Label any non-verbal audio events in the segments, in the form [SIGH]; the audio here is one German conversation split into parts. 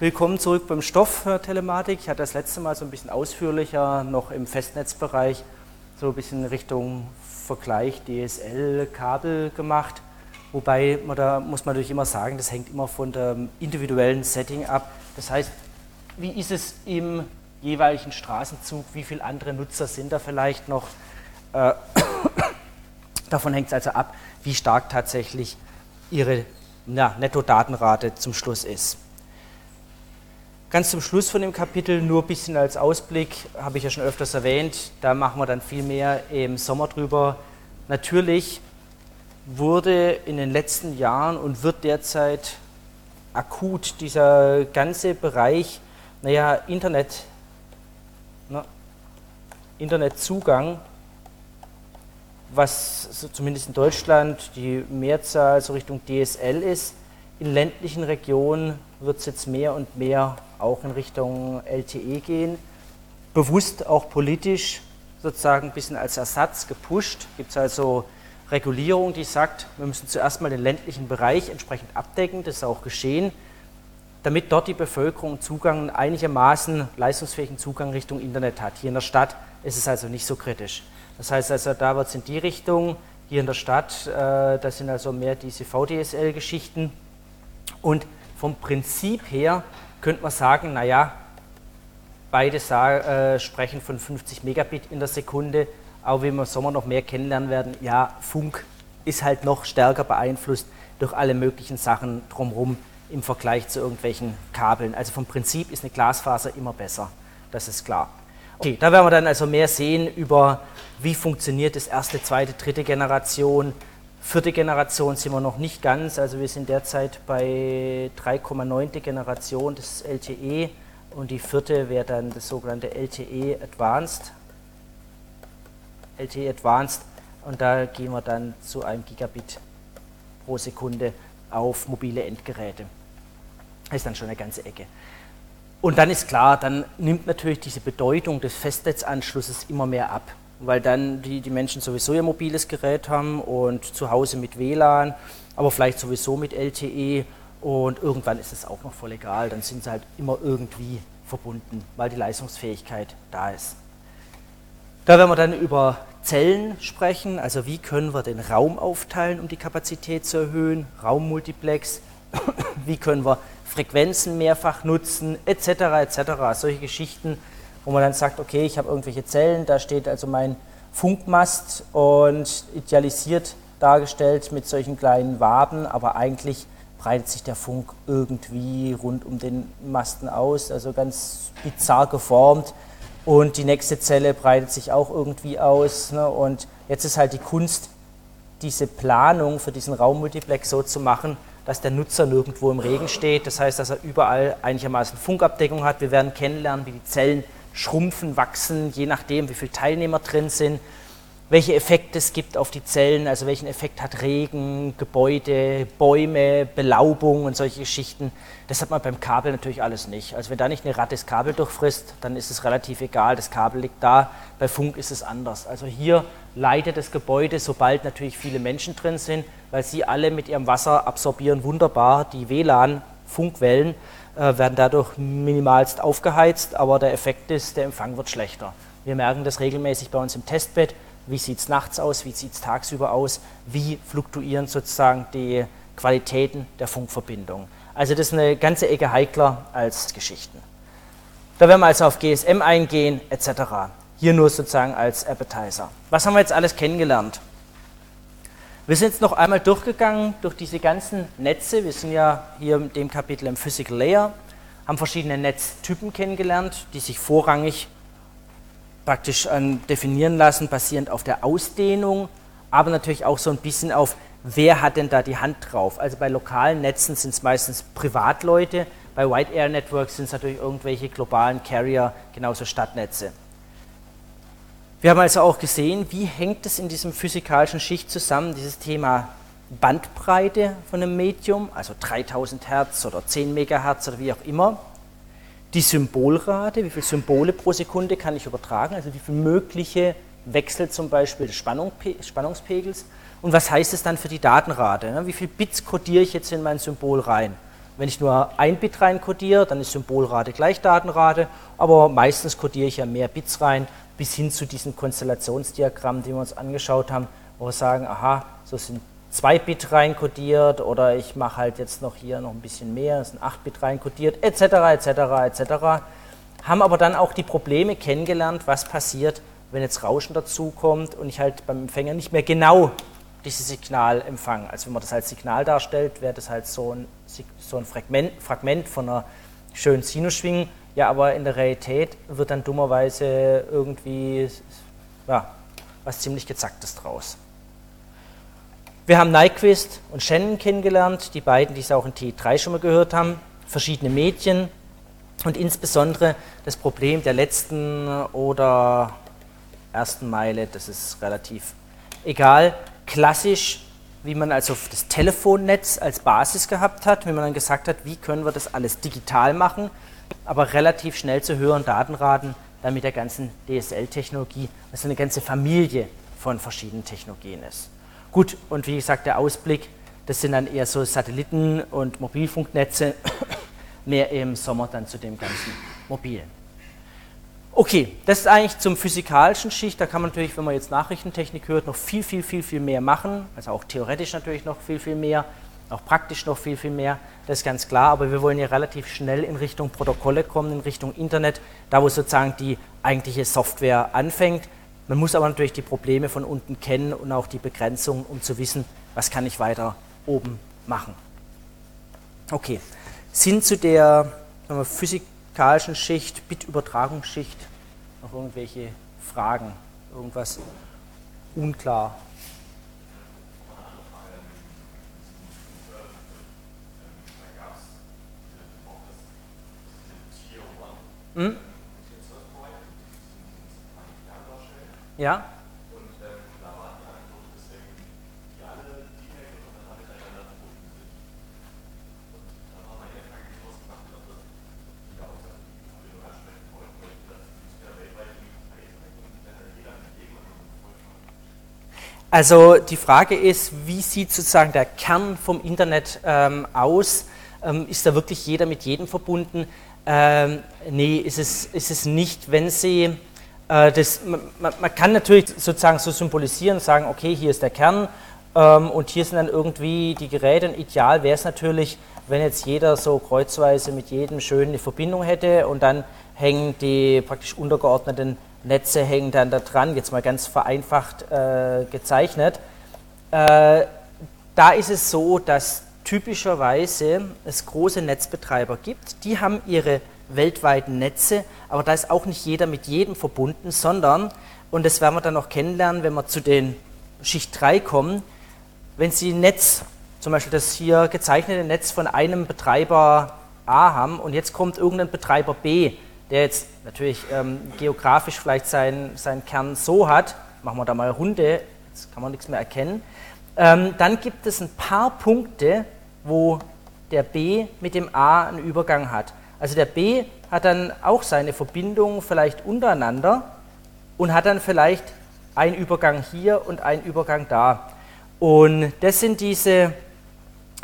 Willkommen zurück beim Stoff Telematik. Ich hatte das letzte Mal so ein bisschen ausführlicher noch im Festnetzbereich so ein bisschen Richtung Vergleich DSL-Kabel gemacht. Wobei man da muss man natürlich immer sagen, das hängt immer von dem individuellen Setting ab. Das heißt, wie ist es im jeweiligen Straßenzug, wie viele andere Nutzer sind da vielleicht noch? Äh, [COUGHS] davon hängt es also ab, wie stark tatsächlich Ihre na, Netto-Datenrate zum Schluss ist. Ganz zum Schluss von dem Kapitel, nur ein bisschen als Ausblick, habe ich ja schon öfters erwähnt, da machen wir dann viel mehr im Sommer drüber. Natürlich wurde in den letzten Jahren und wird derzeit akut dieser ganze Bereich, naja, Internet, na, Internetzugang, was so zumindest in Deutschland die Mehrzahl so Richtung DSL ist, in ländlichen Regionen wird es jetzt mehr und mehr auch in Richtung LTE gehen. Bewusst auch politisch sozusagen ein bisschen als Ersatz gepusht. Gibt es also Regulierung, die sagt, wir müssen zuerst mal den ländlichen Bereich entsprechend abdecken, das ist auch geschehen, damit dort die Bevölkerung Zugang, einigermaßen leistungsfähigen Zugang Richtung Internet hat. Hier in der Stadt ist es also nicht so kritisch. Das heißt also, da wird es in die Richtung, hier in der Stadt, äh, das sind also mehr diese VDSL-Geschichten. Und vom Prinzip her könnte man sagen, naja, beide äh, sprechen von 50 Megabit in der Sekunde, auch wenn wir im Sommer noch mehr kennenlernen werden, ja, Funk ist halt noch stärker beeinflusst durch alle möglichen Sachen drumherum im Vergleich zu irgendwelchen Kabeln. Also vom Prinzip ist eine Glasfaser immer besser, das ist klar. Okay, da werden wir dann also mehr sehen über, wie funktioniert das erste, zweite, dritte Generation, Vierte Generation sind wir noch nicht ganz, also wir sind derzeit bei 3,9. Generation des LTE und die vierte wäre dann das sogenannte LTE Advanced. LTE Advanced und da gehen wir dann zu einem Gigabit pro Sekunde auf mobile Endgeräte. Das ist dann schon eine ganze Ecke. Und dann ist klar, dann nimmt natürlich diese Bedeutung des Festnetzanschlusses immer mehr ab weil dann die, die Menschen sowieso ihr mobiles Gerät haben und zu Hause mit WLAN, aber vielleicht sowieso mit LTE und irgendwann ist es auch noch voll egal, dann sind sie halt immer irgendwie verbunden, weil die Leistungsfähigkeit da ist. Da werden wir dann über Zellen sprechen, also wie können wir den Raum aufteilen, um die Kapazität zu erhöhen, Raummultiplex, [COUGHS] wie können wir Frequenzen mehrfach nutzen, etc. etc. Solche Geschichten wo man dann sagt, okay, ich habe irgendwelche Zellen, da steht also mein Funkmast und idealisiert dargestellt mit solchen kleinen Waben, aber eigentlich breitet sich der Funk irgendwie rund um den Masten aus, also ganz bizarr geformt. Und die nächste Zelle breitet sich auch irgendwie aus. Ne? Und jetzt ist halt die Kunst, diese Planung für diesen Raummultiplex so zu machen, dass der Nutzer nirgendwo im Regen steht. Das heißt, dass er überall einigermaßen Funkabdeckung hat. Wir werden kennenlernen, wie die Zellen schrumpfen, wachsen, je nachdem, wie viele Teilnehmer drin sind, welche Effekte es gibt auf die Zellen, also welchen Effekt hat Regen, Gebäude, Bäume, Belaubung und solche Geschichten. Das hat man beim Kabel natürlich alles nicht. Also wenn da nicht eine Ratte das Kabel durchfrisst, dann ist es relativ egal, das Kabel liegt da. Bei Funk ist es anders. Also hier leidet das Gebäude, sobald natürlich viele Menschen drin sind, weil sie alle mit ihrem Wasser absorbieren wunderbar die WLAN-Funkwellen werden dadurch minimalst aufgeheizt, aber der Effekt ist, der Empfang wird schlechter. Wir merken das regelmäßig bei uns im Testbett. Wie sieht es nachts aus? Wie sieht es tagsüber aus? Wie fluktuieren sozusagen die Qualitäten der Funkverbindung? Also das ist eine ganze Ecke heikler als Geschichten. Da werden wir also auf GSM eingehen etc. Hier nur sozusagen als Appetizer. Was haben wir jetzt alles kennengelernt? Wir sind jetzt noch einmal durchgegangen durch diese ganzen Netze. Wir sind ja hier in dem Kapitel im Physical Layer, haben verschiedene Netztypen kennengelernt, die sich vorrangig praktisch ähm, definieren lassen, basierend auf der Ausdehnung, aber natürlich auch so ein bisschen auf, wer hat denn da die Hand drauf. Also bei lokalen Netzen sind es meistens Privatleute, bei White Air Networks sind es natürlich irgendwelche globalen Carrier, genauso Stadtnetze. Wir haben also auch gesehen, wie hängt es in diesem physikalischen Schicht zusammen, dieses Thema Bandbreite von einem Medium, also 3000 Hertz oder 10 Megahertz oder wie auch immer, die Symbolrate, wie viele Symbole pro Sekunde kann ich übertragen, also wie viele mögliche Wechsel zum Beispiel des Spannungspegels und was heißt es dann für die Datenrate, ne? wie viele Bits codiere ich jetzt in mein Symbol rein. Wenn ich nur ein Bit rein codiere, dann ist Symbolrate gleich Datenrate, aber meistens codiere ich ja mehr Bits rein, bis hin zu diesen Konstellationsdiagrammen, die wir uns angeschaut haben, wo wir sagen, aha, so sind 2 Bit reinkodiert oder ich mache halt jetzt noch hier noch ein bisschen mehr, es sind 8 Bit reinkodiert, etc., etc., etc. Haben aber dann auch die Probleme kennengelernt, was passiert, wenn jetzt Rauschen dazukommt und ich halt beim Empfänger nicht mehr genau dieses Signal empfange. Also wenn man das als Signal darstellt, wäre das halt so ein, so ein Fragment, Fragment von einer schönen Sinusschwingung. Ja, aber in der Realität wird dann dummerweise irgendwie ja, was ziemlich Gezacktes draus. Wir haben Nyquist und Shannon kennengelernt, die beiden, die es auch in T3 schon mal gehört haben, verschiedene Medien und insbesondere das Problem der letzten oder ersten Meile, das ist relativ egal. Klassisch, wie man also das Telefonnetz als Basis gehabt hat, wie man dann gesagt hat, wie können wir das alles digital machen, aber relativ schnell zu höheren Datenraten, dann mit der ganzen DSL-Technologie, was eine ganze Familie von verschiedenen Technologien ist. Gut, und wie gesagt, der Ausblick, das sind dann eher so Satelliten- und Mobilfunknetze, [COUGHS] mehr im Sommer dann zu dem ganzen Mobilen. Okay, das ist eigentlich zum physikalischen Schicht. Da kann man natürlich, wenn man jetzt Nachrichtentechnik hört, noch viel, viel, viel, viel mehr machen. Also auch theoretisch natürlich noch viel, viel mehr, auch praktisch noch viel, viel mehr. Das ist ganz klar. Aber wir wollen ja relativ schnell in Richtung Protokolle kommen, in Richtung Internet, da wo sozusagen die eigentliche Software anfängt. Man muss aber natürlich die Probleme von unten kennen und auch die Begrenzung, um zu wissen, was kann ich weiter oben machen. Okay, sind zu der physikalischen Schicht, Bitübertragungsschicht noch irgendwelche Fragen, irgendwas unklar? Hm? Ja? Und ähm, da waren die Angebote deswegen, die alle direkt untereinander miteinander verbunden sind. Und da war meine Frage, wie sowas gemacht wird, ob das wieder auch die Verbindung ansprechen wollten, oder das ist ja weltweit nicht und dann jeder mit jedem also die Frage ist, wie sieht sozusagen der Kern vom Internet ähm, aus? Ähm, ist da wirklich jeder mit jedem verbunden? Ähm, nee, ist es, ist es nicht. Wenn Sie äh, das, man, man, kann natürlich sozusagen so symbolisieren, sagen, okay, hier ist der Kern ähm, und hier sind dann irgendwie die Geräte. Und ideal wäre es natürlich, wenn jetzt jeder so kreuzweise mit jedem schön eine Verbindung hätte und dann hängen die praktisch untergeordneten Netze hängen dann da dran, jetzt mal ganz vereinfacht äh, gezeichnet. Äh, da ist es so, dass typischerweise es große Netzbetreiber gibt, die haben ihre weltweiten Netze, aber da ist auch nicht jeder mit jedem verbunden, sondern, und das werden wir dann noch kennenlernen, wenn wir zu den Schicht 3 kommen, wenn Sie ein Netz, zum Beispiel das hier gezeichnete Netz von einem Betreiber A haben und jetzt kommt irgendein Betreiber B, der jetzt natürlich ähm, geografisch vielleicht seinen, seinen Kern so hat, machen wir da mal Runde, jetzt kann man nichts mehr erkennen, ähm, dann gibt es ein paar Punkte, wo der B mit dem A einen Übergang hat. Also der B hat dann auch seine Verbindung vielleicht untereinander und hat dann vielleicht einen Übergang hier und einen Übergang da. Und das sind diese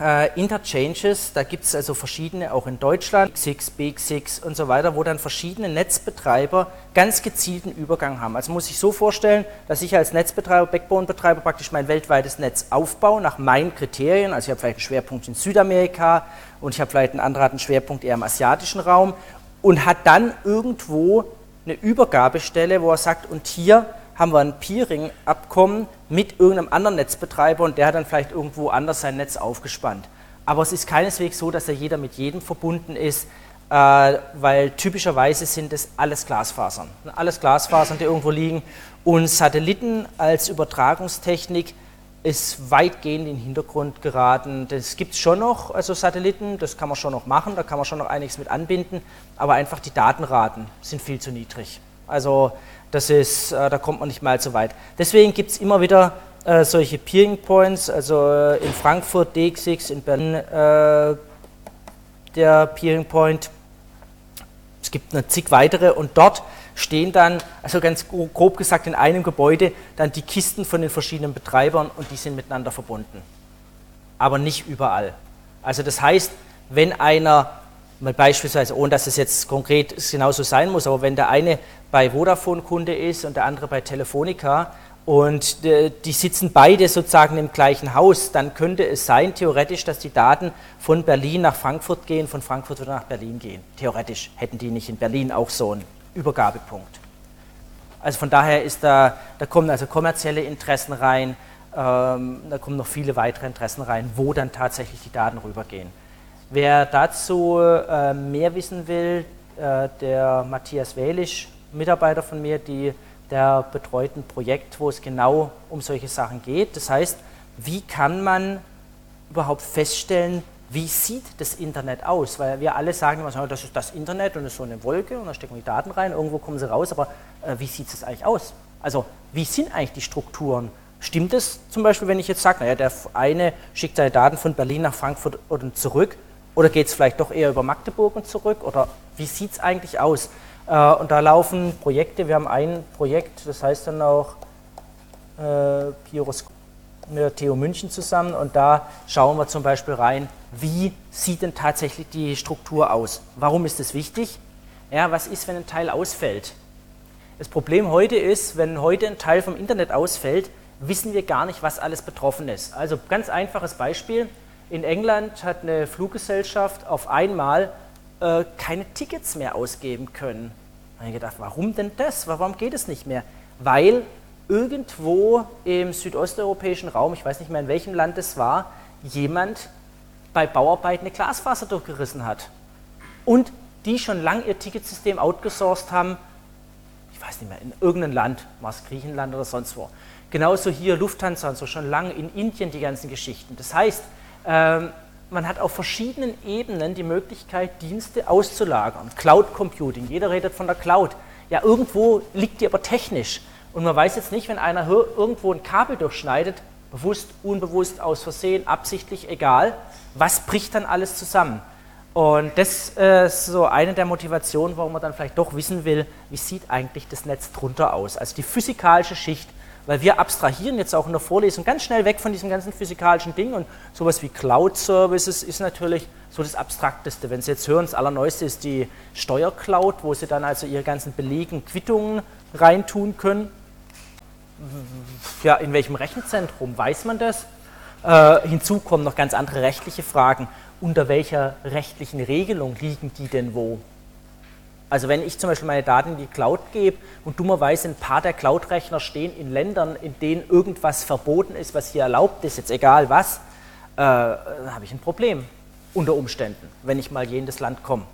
äh, Interchanges, da gibt es also verschiedene, auch in Deutschland, X6, BX6 und so weiter, wo dann verschiedene Netzbetreiber ganz gezielten Übergang haben. Also muss ich so vorstellen, dass ich als Netzbetreiber, Backbone-Betreiber praktisch mein weltweites Netz aufbaue nach meinen Kriterien. Also ich habe vielleicht einen Schwerpunkt in Südamerika und ich habe vielleicht einen anderen einen Schwerpunkt eher im asiatischen Raum und hat dann irgendwo eine Übergabestelle, wo er sagt, und hier haben wir ein Peering-Abkommen mit irgendeinem anderen Netzbetreiber und der hat dann vielleicht irgendwo anders sein Netz aufgespannt. Aber es ist keineswegs so, dass da jeder mit jedem verbunden ist, äh, weil typischerweise sind es alles Glasfasern. Alles Glasfasern, die irgendwo liegen. Und Satelliten als Übertragungstechnik ist weitgehend in den Hintergrund geraten. Das gibt es schon noch, also Satelliten, das kann man schon noch machen, da kann man schon noch einiges mit anbinden, aber einfach die Datenraten sind viel zu niedrig. Also das ist, äh, da kommt man nicht mal so weit. Deswegen gibt es immer wieder äh, solche Peering Points, also äh, in Frankfurt DX6, in Berlin äh, der Peering Point. Es gibt noch zig weitere und dort stehen dann, also ganz grob gesagt in einem Gebäude, dann die Kisten von den verschiedenen Betreibern und die sind miteinander verbunden. Aber nicht überall. Also das heißt, wenn einer, beispielsweise, ohne dass es jetzt konkret genauso sein muss, aber wenn der eine bei Vodafone Kunde ist und der andere bei Telefonica und äh, die sitzen beide sozusagen im gleichen Haus, dann könnte es sein, theoretisch, dass die Daten von Berlin nach Frankfurt gehen, von Frankfurt wieder nach Berlin gehen. Theoretisch hätten die nicht in Berlin auch so einen Übergabepunkt. Also von daher ist da, da kommen also kommerzielle Interessen rein, ähm, da kommen noch viele weitere Interessen rein, wo dann tatsächlich die Daten rübergehen. Wer dazu äh, mehr wissen will, äh, der Matthias Wählisch, Mitarbeiter von mir, die, der betreut ein Projekt, wo es genau um solche Sachen geht. Das heißt, wie kann man überhaupt feststellen, wie sieht das Internet aus? Weil wir alle sagen immer, das ist das Internet und das ist so eine Wolke und da stecken die Daten rein, irgendwo kommen sie raus, aber äh, wie sieht es eigentlich aus? Also wie sind eigentlich die Strukturen? Stimmt es zum Beispiel, wenn ich jetzt sage, naja, der eine schickt seine Daten von Berlin nach Frankfurt und zurück, oder geht es vielleicht doch eher über Magdeburg und zurück, oder wie sieht es eigentlich aus? Äh, und da laufen Projekte, wir haben ein Projekt, das heißt dann auch äh, Pyroskop mit TU München zusammen und da schauen wir zum Beispiel rein, wie sieht denn tatsächlich die Struktur aus? Warum ist das wichtig? Ja, was ist, wenn ein Teil ausfällt? Das Problem heute ist, wenn heute ein Teil vom Internet ausfällt, wissen wir gar nicht, was alles betroffen ist. Also ganz einfaches Beispiel. In England hat eine Fluggesellschaft auf einmal äh, keine Tickets mehr ausgeben können. Da habe ich gedacht, warum denn das? Warum geht es nicht mehr? Weil irgendwo im südosteuropäischen Raum, ich weiß nicht mehr in welchem Land es war, jemand bei Bauarbeiten eine Glasfaser durchgerissen hat. Und die schon lange ihr Ticketsystem outgesourced haben, ich weiß nicht mehr, in irgendeinem Land, war es Griechenland oder sonst wo. Genauso hier Lufthansa und so schon lange in Indien die ganzen Geschichten. Das heißt, man hat auf verschiedenen Ebenen die Möglichkeit, Dienste auszulagern. Cloud Computing, jeder redet von der Cloud. Ja, irgendwo liegt die aber technisch. Und man weiß jetzt nicht, wenn einer irgendwo ein Kabel durchschneidet, bewusst, unbewusst, aus Versehen, absichtlich, egal, was bricht dann alles zusammen? Und das äh, ist so eine der Motivationen, warum man dann vielleicht doch wissen will, wie sieht eigentlich das Netz drunter aus. Also die physikalische Schicht, weil wir abstrahieren jetzt auch in der Vorlesung ganz schnell weg von diesem ganzen physikalischen Ding und sowas wie Cloud-Services ist natürlich so das Abstrakteste. Wenn Sie jetzt hören, das Allerneueste ist die Steuercloud, wo Sie dann also Ihre ganzen Belegen, Quittungen reintun können ja, in welchem Rechenzentrum weiß man das? Äh, hinzu kommen noch ganz andere rechtliche Fragen. Unter welcher rechtlichen Regelung liegen die denn wo? Also wenn ich zum Beispiel meine Daten in die Cloud gebe und dummerweise ein paar der Cloud-Rechner stehen in Ländern, in denen irgendwas verboten ist, was hier erlaubt ist, jetzt egal was, äh, dann habe ich ein Problem unter Umständen, wenn ich mal je in das Land komme.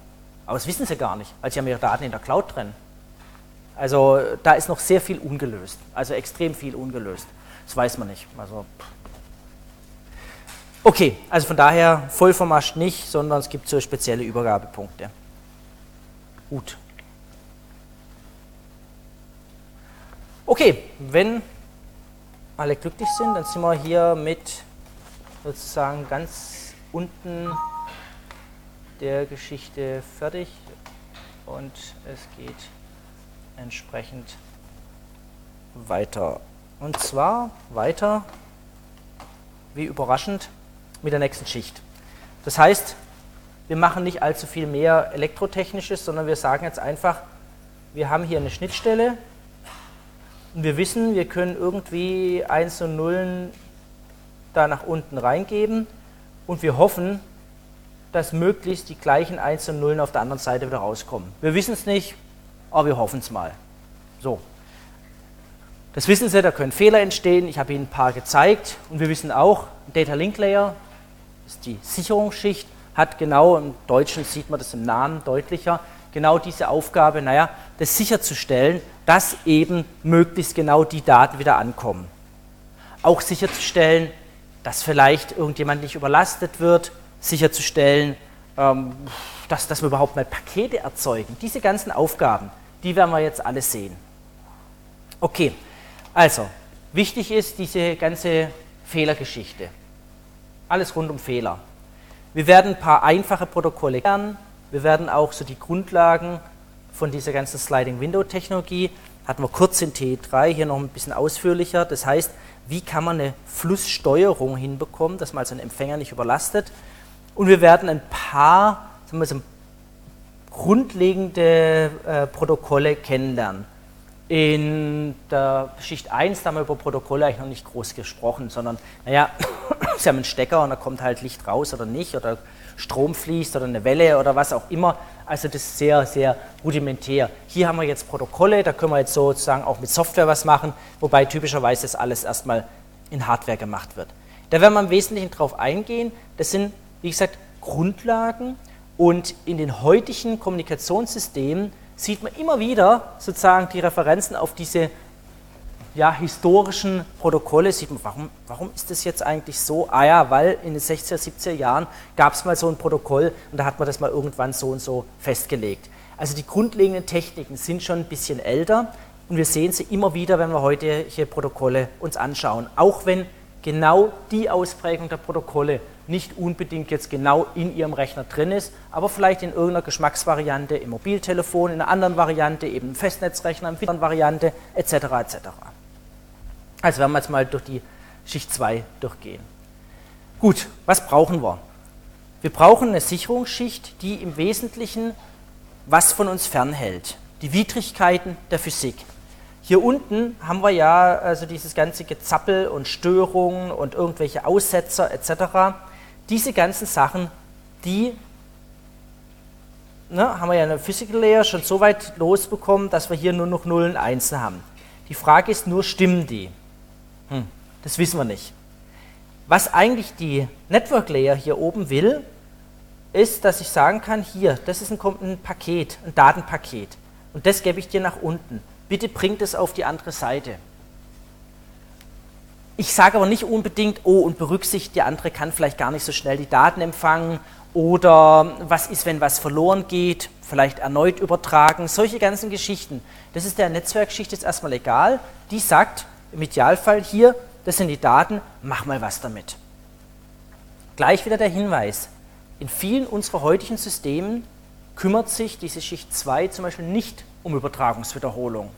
Aber das wissen sie gar nicht, weil sie haben ihre Daten in der Cloud drin. Also da ist noch sehr viel ungelöst, also extrem viel ungelöst. Das weiß man nicht. Also, okay, also von daher voll vermascht nicht, sondern es gibt so spezielle Übergabepunkte. Gut. Okay, wenn alle glücklich sind, dann sind wir hier mit sozusagen ganz unten der Geschichte fertig und es geht entsprechend weiter. Und zwar weiter, wie überraschend, mit der nächsten Schicht. Das heißt, wir machen nicht allzu viel mehr Elektrotechnisches, sondern wir sagen jetzt einfach, wir haben hier eine Schnittstelle und wir wissen, wir können irgendwie 1 und Nullen da nach unten reingeben und wir hoffen, dass möglichst die gleichen 1 und Nullen auf der anderen Seite wieder rauskommen. Wir wissen es nicht, aber wir hoffen es mal. So. Das wissen Sie, da können Fehler entstehen. Ich habe Ihnen ein paar gezeigt. Und wir wissen auch, Data Link Layer ist die Sicherungsschicht, hat genau, im Deutschen sieht man das im Namen deutlicher, genau diese Aufgabe, naja, das sicherzustellen, dass eben möglichst genau die Daten wieder ankommen. Auch sicherzustellen, dass vielleicht irgendjemand nicht überlastet wird, sicherzustellen, ähm, dass, dass wir überhaupt mal Pakete erzeugen. Diese ganzen Aufgaben, die werden wir jetzt alle sehen. Okay, also, wichtig ist diese ganze Fehlergeschichte. Alles rund um Fehler. Wir werden ein paar einfache Protokolle lernen. Wir werden auch so die Grundlagen von dieser ganzen Sliding Window Technologie, hatten wir kurz in T3, hier noch ein bisschen ausführlicher. Das heißt, wie kann man eine Flusssteuerung hinbekommen, dass man also einen Empfänger nicht überlastet. Und wir werden ein paar sagen wir so, grundlegende äh, Protokolle kennenlernen. In der Schicht 1 haben wir über Protokolle eigentlich noch nicht groß gesprochen, sondern, naja, Sie haben einen Stecker und da kommt halt Licht raus oder nicht, oder Strom fließt oder eine Welle oder was auch immer. Also das ist sehr, sehr rudimentär. Hier haben wir jetzt Protokolle, da können wir jetzt sozusagen auch mit Software was machen, wobei typischerweise das alles erstmal in Hardware gemacht wird. Da werden wir im Wesentlichen drauf eingehen. Das sind, wie gesagt, Grundlagen und in den heutigen Kommunikationssystemen sieht man immer wieder sozusagen die Referenzen auf diese ja, historischen Protokolle. Sieht man, warum, warum ist das jetzt eigentlich so? Ah ja, weil in den 60er, 70er Jahren gab es mal so ein Protokoll und da hat man das mal irgendwann so und so festgelegt. Also die grundlegenden Techniken sind schon ein bisschen älter und wir sehen sie immer wieder, wenn wir heute hier Protokolle uns anschauen. Auch wenn genau die Ausprägung der Protokolle nicht unbedingt jetzt genau in Ihrem Rechner drin ist, aber vielleicht in irgendeiner Geschmacksvariante im Mobiltelefon, in einer anderen Variante, eben im Festnetzrechner, in einer anderen Variante, etc. etc. Also werden wir jetzt mal durch die Schicht 2 durchgehen. Gut, was brauchen wir? Wir brauchen eine Sicherungsschicht, die im Wesentlichen was von uns fernhält. Die Widrigkeiten der Physik. Hier unten haben wir ja also dieses ganze Gezappel und Störungen und irgendwelche Aussetzer etc. Diese ganzen Sachen, die ne, haben wir ja in der Physical Layer schon so weit losbekommen, dass wir hier nur noch Nullen und Einsen haben. Die Frage ist nur, stimmen die? Hm, das wissen wir nicht. Was eigentlich die Network Layer hier oben will, ist, dass ich sagen kann, hier, das ist ein, ein Paket, ein Datenpaket. Und das gebe ich dir nach unten bitte bringt es auf die andere Seite. Ich sage aber nicht unbedingt, oh, und berücksichtigt, der andere kann vielleicht gar nicht so schnell die Daten empfangen oder was ist, wenn was verloren geht, vielleicht erneut übertragen, solche ganzen Geschichten. Das ist der Netzwerkschicht jetzt erstmal egal. Die sagt im Idealfall hier, das sind die Daten, mach mal was damit. Gleich wieder der Hinweis. In vielen unserer heutigen Systemen kümmert sich diese Schicht 2 zum Beispiel nicht um Übertragungswiederholung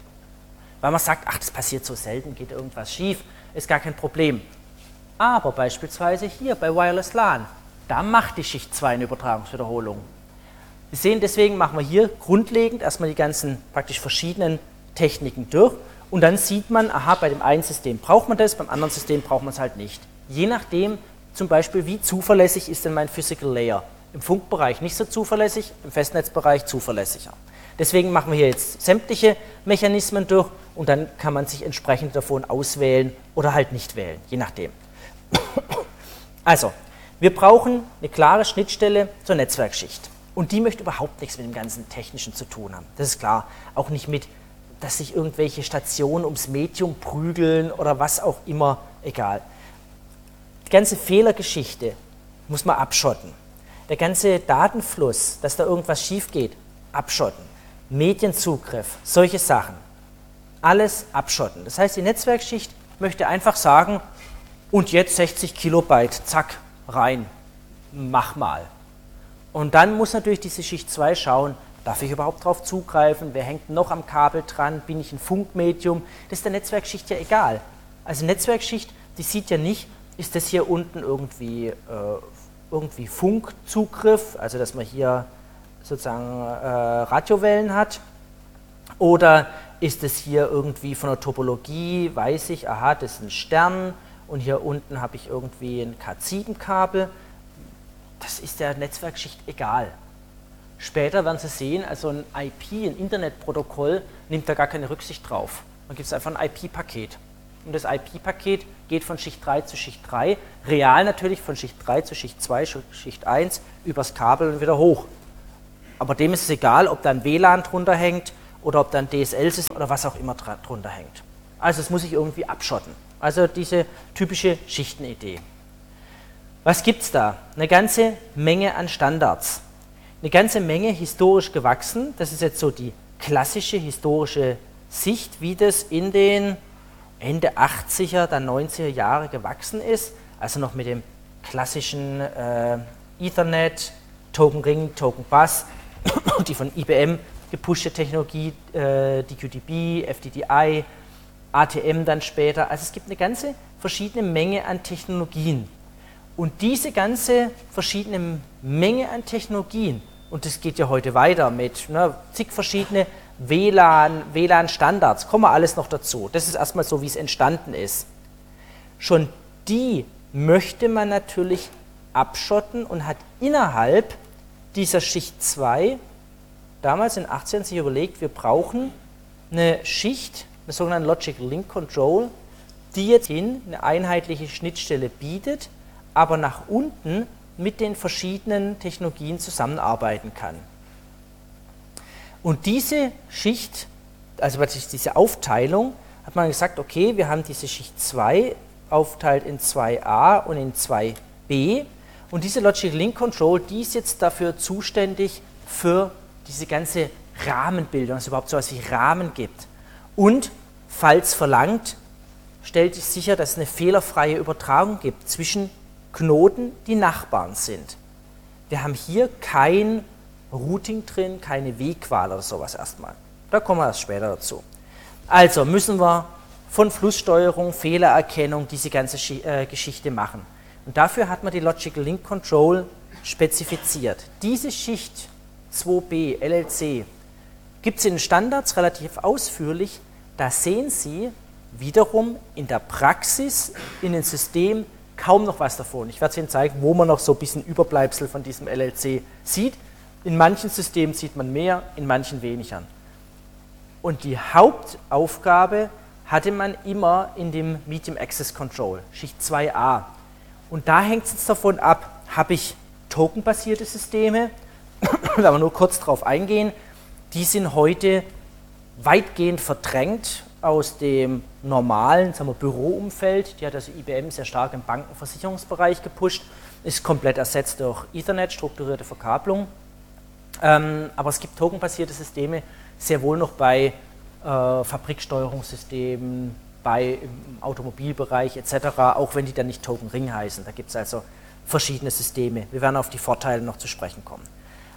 weil man sagt, ach, das passiert so selten, geht irgendwas schief, ist gar kein Problem. Aber beispielsweise hier bei Wireless LAN, da macht die Schicht 2 eine Übertragungswiederholung. Sie sehen, deswegen machen wir hier grundlegend erstmal die ganzen praktisch verschiedenen Techniken durch und dann sieht man, aha, bei dem einen System braucht man das, beim anderen System braucht man es halt nicht. Je nachdem, zum Beispiel, wie zuverlässig ist denn mein Physical Layer. Im Funkbereich nicht so zuverlässig, im Festnetzbereich zuverlässiger. Deswegen machen wir hier jetzt sämtliche Mechanismen durch und dann kann man sich entsprechend davon auswählen oder halt nicht wählen, je nachdem. [COUGHS] Also, wir brauchen eine klare Schnittstelle zur Netzwerkschicht. Und die möchte überhaupt nichts mit dem ganzen Technischen zu tun haben. Das ist klar. Auch nicht mit, dass sich irgendwelche Stationen ums Medium prügeln oder was auch immer, egal. Die ganze Fehlergeschichte muss man abschotten. Der ganze Datenfluss, dass da irgendwas schief geht, abschotten. Medienzugriff, solche Sachen. Alles abschotten. Das heißt, die Netzwerkschicht möchte einfach sagen, und jetzt 60 Kilobyte, zack, rein, mach mal. Und dann muss natürlich diese Schicht 2 schauen, darf ich überhaupt darauf zugreifen, wer hängt noch am Kabel dran, bin ich ein Funkmedium, das ist der Netzwerkschicht ja egal. Also Netzwerkschicht, die sieht ja nicht, ist das hier unten irgendwie, äh, irgendwie Funkzugriff, also dass man hier sozusagen äh, Radiowellen hat? Oder ist es hier irgendwie von der Topologie, weiß ich, aha, das ist ein Stern und hier unten habe ich irgendwie ein Cat7-Kabel. Das ist der Netzwerkschicht egal. Später werden Sie sehen, also ein IP, ein Internetprotokoll, nimmt da gar keine Rücksicht drauf. Man gibt es einfach ein IP-Paket. Und das IP-Paket geht von Schicht 3 zu Schicht 3, real natürlich von Schicht 3 zu Schicht 2, Schicht 1, übers Kabel und wieder hoch. Aber dem ist es egal, ob da ein WLAN drunter hängt oder ob da ein DSL-System oder was auch immer drunter hängt. Also es muss sich irgendwie abschotten. Also diese typische Schichtenidee. Was gibt es da? Eine ganze Menge an Standards. Eine ganze Menge historisch gewachsen. Das ist jetzt so die klassische historische Sicht, wie das in den Ende 80er, dann 90er Jahre gewachsen ist. Also noch mit dem klassischen äh, Ethernet, Token Ring, Token Bus, [COUGHS] die von IBM gepushte Technologie, äh, DQDB, FDDI, ATM dann später. Also es gibt eine ganze verschiedene Menge an Technologien. Und diese ganze verschiedene Menge an Technologien, und das geht ja heute weiter mit ne, zig verschiedene WLAN, WLAN-Standards, kommen wir alles noch dazu. Das ist erstmal so, wie es entstanden ist. Schon die möchte man natürlich abschotten und hat innerhalb dieser Schicht 2 damals in 18 sich überlegt, wir brauchen eine Schicht, eine sogenannte Logic Link Control, die jetzt hin eine einheitliche Schnittstelle bietet, aber nach unten mit den verschiedenen Technologien zusammenarbeiten kann. Und diese Schicht, also diese Aufteilung, hat man gesagt, okay, wir haben diese Schicht 2 aufteilt in 2a und in 2b. Und diese Logic Link Control, die ist jetzt dafür zuständig für diese ganze Rahmenbildung, dass es überhaupt so etwas wie Rahmen gibt. Und, falls verlangt, stellt sich sicher, dass es eine fehlerfreie Übertragung gibt zwischen Knoten, die Nachbarn sind. Wir haben hier kein Routing drin, keine Wegwahl oder sowas erstmal. Da kommen wir erst später dazu. Also müssen wir von Flusssteuerung, Fehlererkennung diese ganze äh, Geschichte machen. Und dafür hat man die Logical Link Control spezifiziert. Diese Schicht 2b LLC gibt es in den Standards relativ ausführlich. Da sehen Sie wiederum in der Praxis, in den Systemen kaum noch was davon. Ich werde es Ihnen zeigen, wo man noch so ein bisschen Überbleibsel von diesem LLC sieht. In manchen Systemen sieht man mehr, in manchen weniger. Und die Hauptaufgabe hatte man immer in dem Medium Access Control, Schicht 2a. Und da hängt es jetzt davon ab, habe ich tokenbasierte Systeme, [COUGHS] da wir nur kurz drauf eingehen, die sind heute weitgehend verdrängt aus dem normalen sagen wir, Büroumfeld. Die hat also IBM sehr stark im Bankenversicherungsbereich gepusht, ist komplett ersetzt durch Ethernet, strukturierte Verkabelung. Ähm, aber es gibt tokenbasierte Systeme sehr wohl noch bei äh, Fabriksteuerungssystemen, bei im Automobilbereich etc., auch wenn die dann nicht Token Ring heißen. Da gibt es also verschiedene Systeme. Wir werden auf die Vorteile noch zu sprechen kommen.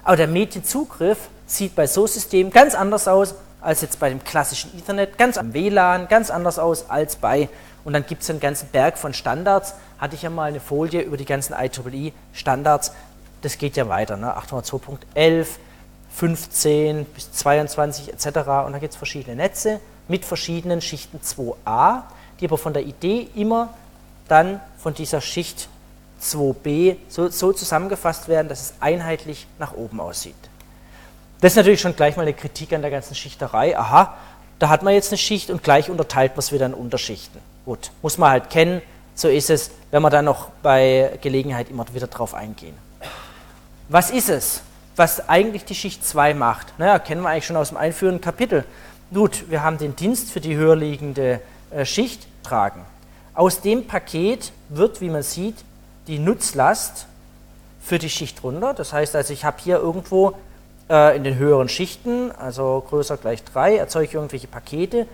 Aber der Medienzugriff sieht bei so Systemen ganz anders aus als jetzt bei dem klassischen Ethernet, ganz am WLAN, ganz anders aus als bei, und dann gibt es einen ganzen Berg von Standards. Hatte ich ja mal eine Folie über die ganzen IEEE-Standards. Das geht ja weiter, ne? 802.11, 15 bis 22 etc. Und da gibt es verschiedene Netze mit verschiedenen Schichten 2a, die aber von der Idee immer dann von dieser Schicht 2b so, so zusammengefasst werden, dass es einheitlich nach oben aussieht. Das ist natürlich schon gleich mal eine Kritik an der ganzen Schichterei. Aha, da hat man jetzt eine Schicht und gleich unterteilt man es wieder in Unterschichten. Gut, muss man halt kennen. So ist es, wenn wir dann noch bei Gelegenheit immer wieder drauf eingehen. Was ist es, was eigentlich die Schicht 2 macht? Naja, kennen wir eigentlich schon aus dem einführenden Kapitel. Gut, wir haben den Dienst für die höher liegende äh, Schicht tragen. Aus dem Paket wird, wie man sieht, die Nutzlast für die Schicht runter. Das heißt also, ich habe hier irgendwo äh, in den höheren Schichten, also größer gleich 3, erzeuge ich irgendwelche Pakete.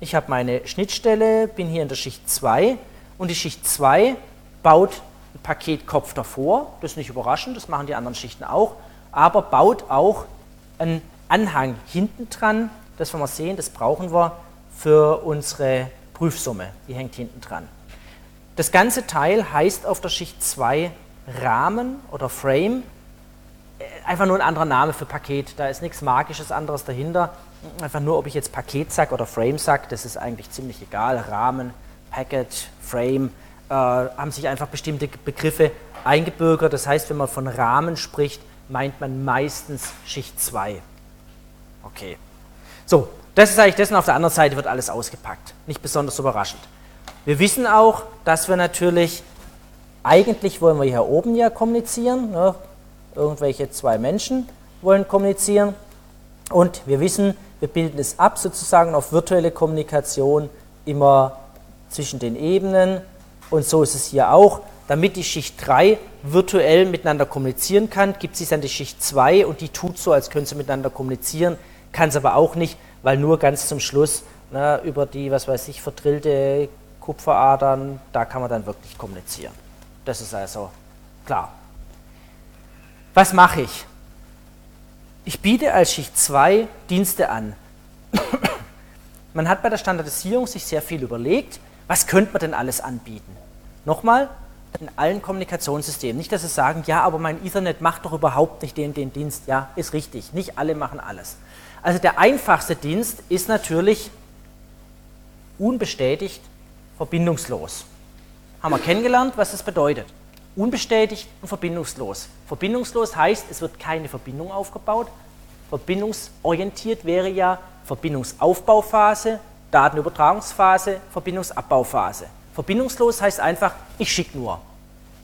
Ich habe meine Schnittstelle, bin hier in der Schicht 2 und die Schicht 2 baut ein Paketkopf davor. Das ist nicht überraschend, das machen die anderen Schichten auch, aber baut auch einen Anhang hinten dran. Das werden wir sehen, das brauchen wir für unsere Prüfsumme. Die hängt hinten dran. Das ganze Teil heißt auf der Schicht 2 Rahmen oder Frame. Äh, einfach nur ein anderer Name für Paket. Da ist nichts Magisches anderes dahinter. Einfach nur, ob ich jetzt Paket sage oder Frame sage, das ist eigentlich ziemlich egal. Rahmen, Packet, Frame äh, haben sich einfach bestimmte Begriffe eingebürgert. Das heißt, wenn man von Rahmen spricht, meint man meistens Schicht 2. Okay. So, das ist eigentlich das und auf der anderen Seite wird alles ausgepackt. Nicht besonders überraschend. Wir wissen auch, dass wir natürlich, eigentlich wollen wir hier oben ja kommunizieren, ne? Irgendwelche zwei Menschen wollen kommunizieren und wir wissen, wir bilden es ab sozusagen auf virtuelle Kommunikation immer zwischen den Ebenen und so ist es hier auch. Damit die Schicht 3 virtuell miteinander kommunizieren kann, gibt es dann die Schicht 2 und die tut so, als könnte sie miteinander kommunizieren, kann es aber auch nicht, weil nur ganz zum Schluss na, über die, was weiß ich, verdrillte Kupferadern, da kann man dann wirklich kommunizieren. Das ist also klar. Was mache ich? Ich biete als Schicht 2 Dienste an. [COUGHS] man hat bei der Standardisierung sich sehr viel überlegt, was könnte man denn alles anbieten? Nochmal, in allen Kommunikationssystemen. Nicht, dass Sie sagen, ja, aber mein Ethernet macht doch überhaupt nicht den, den Dienst. Ja, ist richtig. Nicht alle machen alles. Also der einfachste Dienst ist natürlich unbestätigt, verbindungslos. Haben wir kennengelernt, was das bedeutet. Unbestätigt und verbindungslos. Verbindungslos heißt, es wird keine Verbindung aufgebaut. Verbindungsorientiert wäre ja Verbindungsaufbauphase, Datenübertragungsphase, Verbindungsabbauphase. Verbindungslos heißt einfach, ich schicke nur.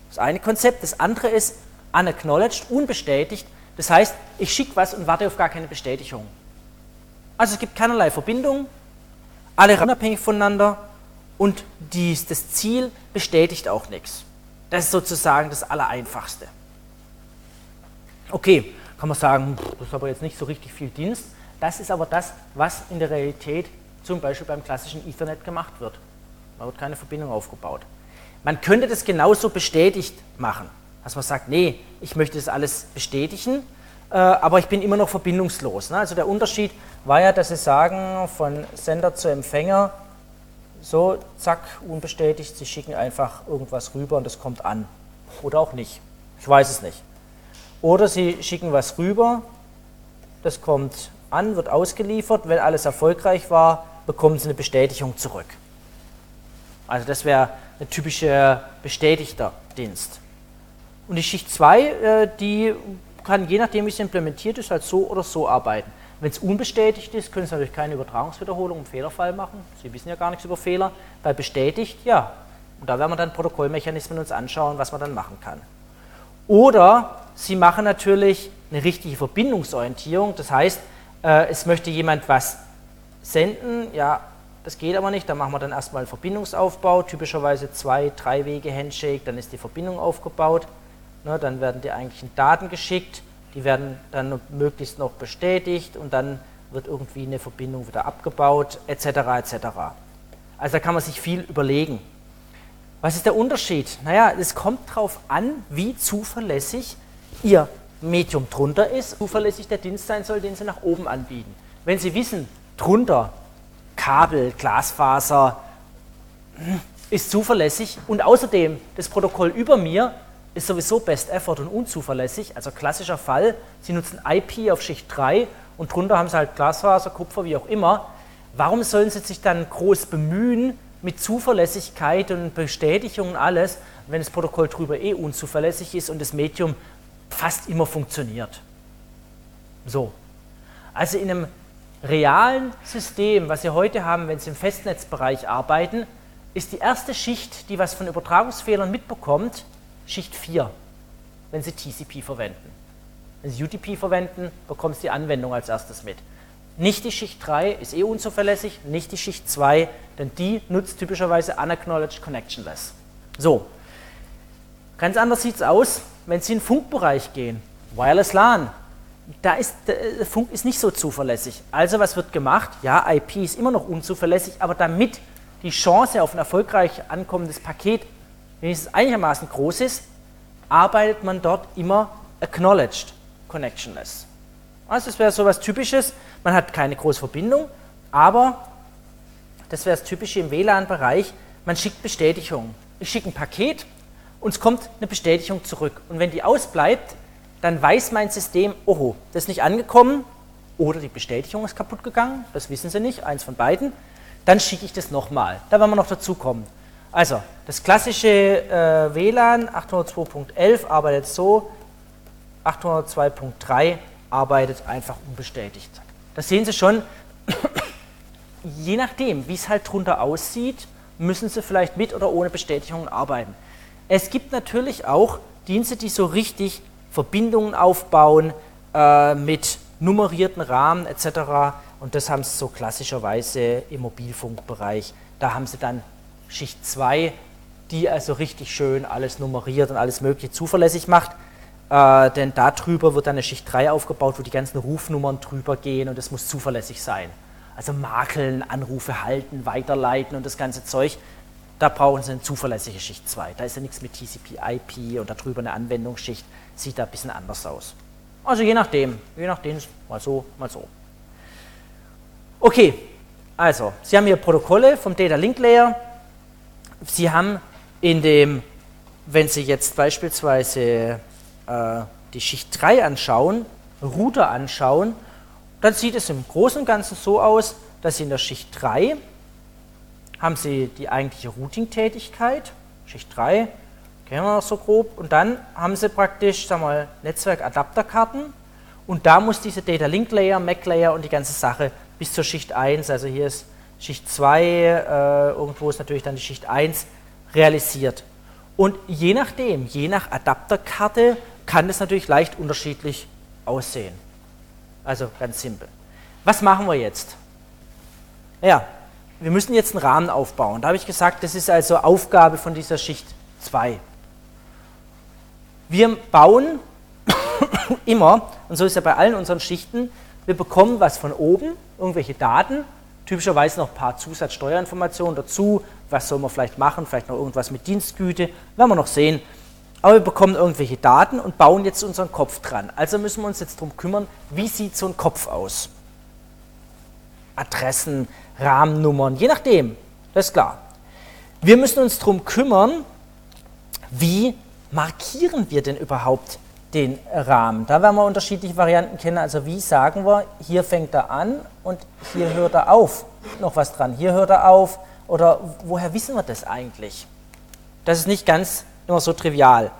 Das eine Konzept. Das andere ist unacknowledged, unbestätigt. Das heißt, ich schicke was und warte auf gar keine Bestätigung. Also es gibt keinerlei Verbindung, alle unabhängig voneinander und dies, das Ziel bestätigt auch nichts. Das ist sozusagen das Allereinfachste. Okay, kann man sagen, das ist aber jetzt nicht so richtig viel Dienst. Das ist aber das, was in der Realität zum Beispiel beim klassischen Ethernet gemacht wird. Da wird keine Verbindung aufgebaut. Man könnte das genauso bestätigt machen, dass man sagt, nee, ich möchte das alles bestätigen, äh, aber ich bin immer noch verbindungslos. Ne? Also der Unterschied war ja, dass Sie sagen, von Sender zu Empfänger, so, zack, unbestätigt, Sie schicken einfach irgendwas rüber und das kommt an. Oder auch nicht. Ich weiß es nicht. Oder Sie schicken was rüber, das kommt an, wird ausgeliefert, wenn alles erfolgreich war, bekommen Sie eine Bestätigung zurück. Also das wäre ein typischer bestätigter Dienst. Und die Schicht 2, äh, die kann je nachdem, wie es implementiert ist, halt so oder so arbeiten. Wenn es unbestätigt ist, können Sie natürlich keine Übertragungswiederholung im Fehlerfall machen. Sie wissen ja gar nichts über Fehler. Bei bestätigt, ja. Und da werden wir dann Protokollmechanismen uns anschauen, was man dann machen kann. Oder Sie machen natürlich eine richtige Verbindungsorientierung. Das heißt, äh, es möchte jemand was senden, ja, das geht aber nicht, da machen wir dann erstmal einen Verbindungsaufbau, typischerweise zwei, drei Wege Handshake, dann ist die Verbindung aufgebaut, ne, dann werden die eigentlichen Daten geschickt, die werden dann möglichst noch bestätigt und dann wird irgendwie eine Verbindung wieder abgebaut, etc. etc. Also da kann man sich viel überlegen. Was ist der Unterschied? Naja, es kommt darauf an, wie zuverlässig Ihr Medium drunter ist, zuverlässig der Dienst sein soll, den Sie nach oben anbieten. Wenn Sie wissen, drunter Kabel, Glasfaser ist zuverlässig und außerdem das Protokoll über mir ist sowieso Best Effort und unzuverlässig. Also klassischer Fall, Sie nutzen IP auf Schicht 3 und drunter haben Sie halt Glasfaser, Kupfer, wie auch immer. Warum sollen Sie sich dann groß bemühen mit Zuverlässigkeit und Bestätigung und alles, wenn das Protokoll drüber eh unzuverlässig ist und das Medium fast immer funktioniert? So. Also in einem realen System, was Sie heute haben, wenn Sie im Festnetzbereich arbeiten, ist die erste Schicht, die was von Übertragungsfehlern mitbekommt, Schicht 4, wenn Sie TCP verwenden. Wenn Sie UDP verwenden, bekommen Sie die Anwendung als erstes mit. Nicht die Schicht 3 ist eh unzuverlässig, nicht die Schicht 2, denn die nutzt typischerweise Unacknowledged Connectionless. So, ganz anders sieht es aus, wenn Sie in den Funkbereich gehen. Wireless LAN, da ist, der Funk ist nicht so zuverlässig. Also was wird gemacht? Ja, IP ist immer noch unzuverlässig, aber damit die Chance auf ein erfolgreich ankommendes Paket wenigstens einigermaßen groß ist, arbeitet man dort immer acknowledged connectionless. Also das wäre so etwas Typisches. Man hat keine große Verbindung, aber das wäre das Typische im WLAN-Bereich. Man schickt Bestätigung. Ich schicke ein Paket und es kommt eine Bestätigung zurück. Und wenn die ausbleibt, dann weiß mein System, oho, das ist nicht angekommen oder die Bestätigung ist kaputt gegangen, das wissen Sie nicht, eins von beiden, dann schicke ich das nochmal. Da werden wir noch dazu kommen. Also, das klassische äh, WLAN 802.11 arbeitet so, 802.3 arbeitet einfach unbestätigt. Das sehen Sie schon, [COUGHS] je nachdem, wie es halt drunter aussieht, müssen Sie vielleicht mit oder ohne Bestätigung arbeiten. Es gibt natürlich auch Dienste, die so richtig Verbindungen aufbauen äh, mit nummerierten Rahmen etc. Und das haben sie so klassischerweise im Mobilfunkbereich. Da haben sie dann Schicht 2, die also richtig schön alles nummeriert und alles Mögliche zuverlässig macht. Äh, denn darüber wird dann eine Schicht 3 aufgebaut, wo die ganzen Rufnummern drüber gehen und das muss zuverlässig sein. Also makeln, Anrufe halten, weiterleiten und das ganze Zeug. Da brauchen Sie eine zuverlässige Schicht 2. Da ist ja nichts mit TCP/IP und darüber eine Anwendungsschicht sieht da ein bisschen anders aus. Also je nachdem, je nachdem, mal so, mal so. Okay, also, Sie haben hier Protokolle vom Data Link Layer. Sie haben in dem wenn Sie jetzt beispielsweise äh, die Schicht 3 anschauen, Router anschauen, dann sieht es im Großen und Ganzen so aus, dass Sie in der Schicht 3 haben Sie die eigentliche Routing-Tätigkeit, Schicht 3, kennen wir noch so grob, und dann haben Sie praktisch, sagen wir mal, Netzwerk-Adapterkarten. Und da muss diese Data Link Layer, MAC Layer und die ganze Sache bis zur Schicht 1, also hier ist Schicht 2, äh, irgendwo ist natürlich dann die Schicht 1 realisiert. Und je nachdem, je nach Adapterkarte, kann das natürlich leicht unterschiedlich aussehen. Also ganz simpel. Was machen wir jetzt? Ja, wir müssen jetzt einen Rahmen aufbauen. Da habe ich gesagt, das ist also Aufgabe von dieser Schicht 2. Wir bauen [COUGHS] immer, und so ist ja bei allen unseren Schichten, wir bekommen was von oben, irgendwelche Daten, typischerweise noch ein paar Zusatzsteuerinformationen dazu, was soll man vielleicht machen, vielleicht noch irgendwas mit Dienstgüte, werden wir noch sehen. Aber wir bekommen irgendwelche Daten und bauen jetzt unseren Kopf dran. Also müssen wir uns jetzt darum kümmern, wie sieht so ein Kopf aus? Adressen, Rahmennummern, je nachdem, das ist klar. Wir müssen uns darum kümmern, wie markieren wir denn überhaupt den Rahmen. Da werden wir unterschiedliche Varianten kennen. Also wie sagen wir, hier fängt er an und hier hört er auf. Noch was dran, hier hört er auf. Oder woher wissen wir das eigentlich? Das ist nicht ganz immer so trivial.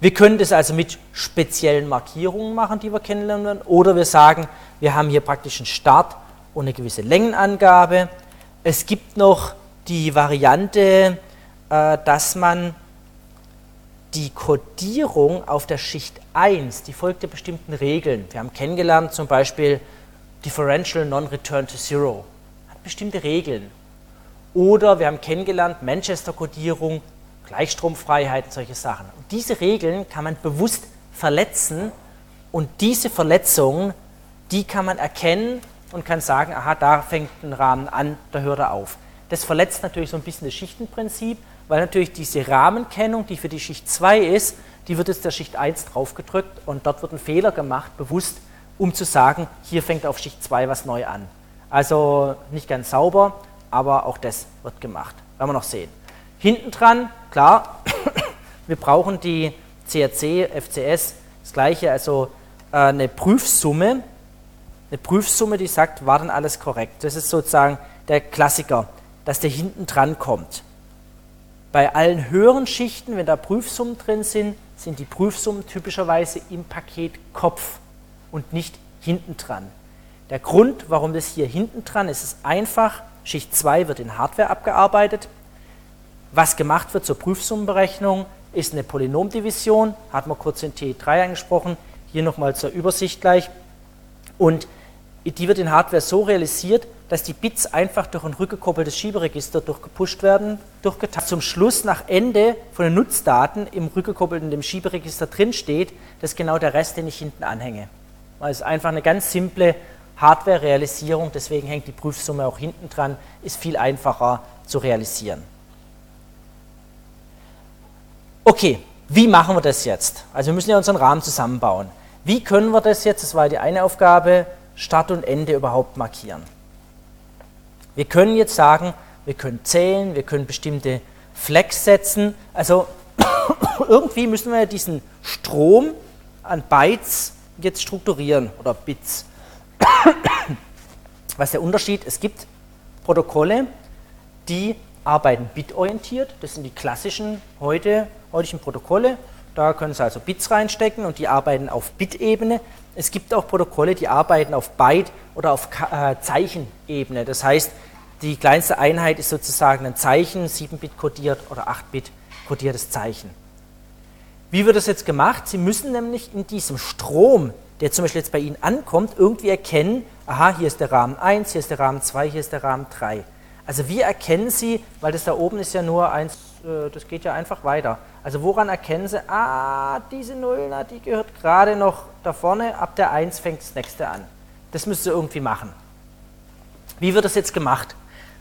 Wir können das also mit speziellen Markierungen machen, die wir kennenlernen. Oder wir sagen, wir haben hier praktisch einen Start und eine gewisse Längenangabe. Es gibt noch die Variante, äh, dass man die Codierung auf der Schicht 1, die folgte bestimmten Regeln. Wir haben kennengelernt zum Beispiel Differential Non-Return to Zero, hat bestimmte Regeln. Oder wir haben kennengelernt Manchester-Codierung, Gleichstromfreiheit, solche Sachen. Und diese Regeln kann man bewusst verletzen und diese Verletzungen, die kann man erkennen und kann sagen, aha, da fängt ein Rahmen an, da hört er auf. Das verletzt natürlich so ein bisschen das Schichtenprinzip, weil natürlich diese Rahmenkennung, die für die Schicht 2 ist, die wird jetzt der Schicht 1 draufgedrückt und dort wird ein Fehler gemacht, bewusst, um zu sagen, hier fängt auf Schicht 2 was neu an. Also nicht ganz sauber, aber auch das wird gemacht. Werden wir noch sehen. Hinten dran, klar, [COUGHS] wir brauchen die CRC, FCS, das gleiche, also äh, eine Prüfsumme, eine Prüfsumme, die sagt, war denn alles korrekt. Das ist sozusagen der Klassiker, dass der hinten dran kommt. Bei allen höheren Schichten, wenn da Prüfsummen drin sind, sind die Prüfsummen typischerweise im Paket Kopf und nicht hinten dran. Der Grund, warum das hier hinten dran ist, ist einfach, Schicht 2 wird in Hardware abgearbeitet. Was gemacht wird zur Prüfsummenberechnung, ist eine Polynomdivision, hat man kurz in T3 angesprochen, hier nochmal zur Übersicht gleich. Und die wird in Hardware so realisiert, dass die Bits einfach durch ein rückgekoppeltes Schieberegister durchgepusht werden, durchgeteilt. Zum Schluss nach Ende von den Nutzdaten im rückgekoppelten dem Schieberegister drin steht, das ist genau der Rest, den ich hinten anhänge. Es ist einfach eine ganz simple Hardware-Realisierung, deswegen hängt die Prüfsumme auch hinten dran, ist viel einfacher zu realisieren. Okay, wie machen wir das jetzt? Also wir müssen ja unseren Rahmen zusammenbauen. Wie können wir das jetzt, das war die eine Aufgabe, Start und Ende überhaupt markieren? Wir können jetzt sagen, wir können zählen, wir können bestimmte Flex setzen. Also [COUGHS] irgendwie müssen wir diesen Strom an Bytes jetzt strukturieren oder Bits. Was ist der Unterschied? Es gibt Protokolle, die arbeiten bitorientiert. Das sind die klassischen heute, heutigen Protokolle. Da können Sie also Bits reinstecken und die arbeiten auf Bit-Ebene. Es gibt auch Protokolle, die arbeiten auf Byte- oder auf äh, Zeichenebene. Das heißt, die kleinste Einheit ist sozusagen ein Zeichen, 7-Bit kodiert oder 8-Bit kodiertes Zeichen. Wie wird das jetzt gemacht? Sie müssen nämlich in diesem Strom, der zum Beispiel jetzt bei Ihnen ankommt, irgendwie erkennen, aha, hier ist der Rahmen 1, hier ist der Rahmen 2, hier ist der Rahmen 3. Also wie erkennen Sie, weil das da oben ist ja nur eins, äh, das geht ja einfach weiter. Also woran erkennen Sie, ah, diese Null, die gehört gerade noch da vorne, ab der 1 fängt das nächste an. Das müssen Sie irgendwie machen. Wie wird das jetzt gemacht?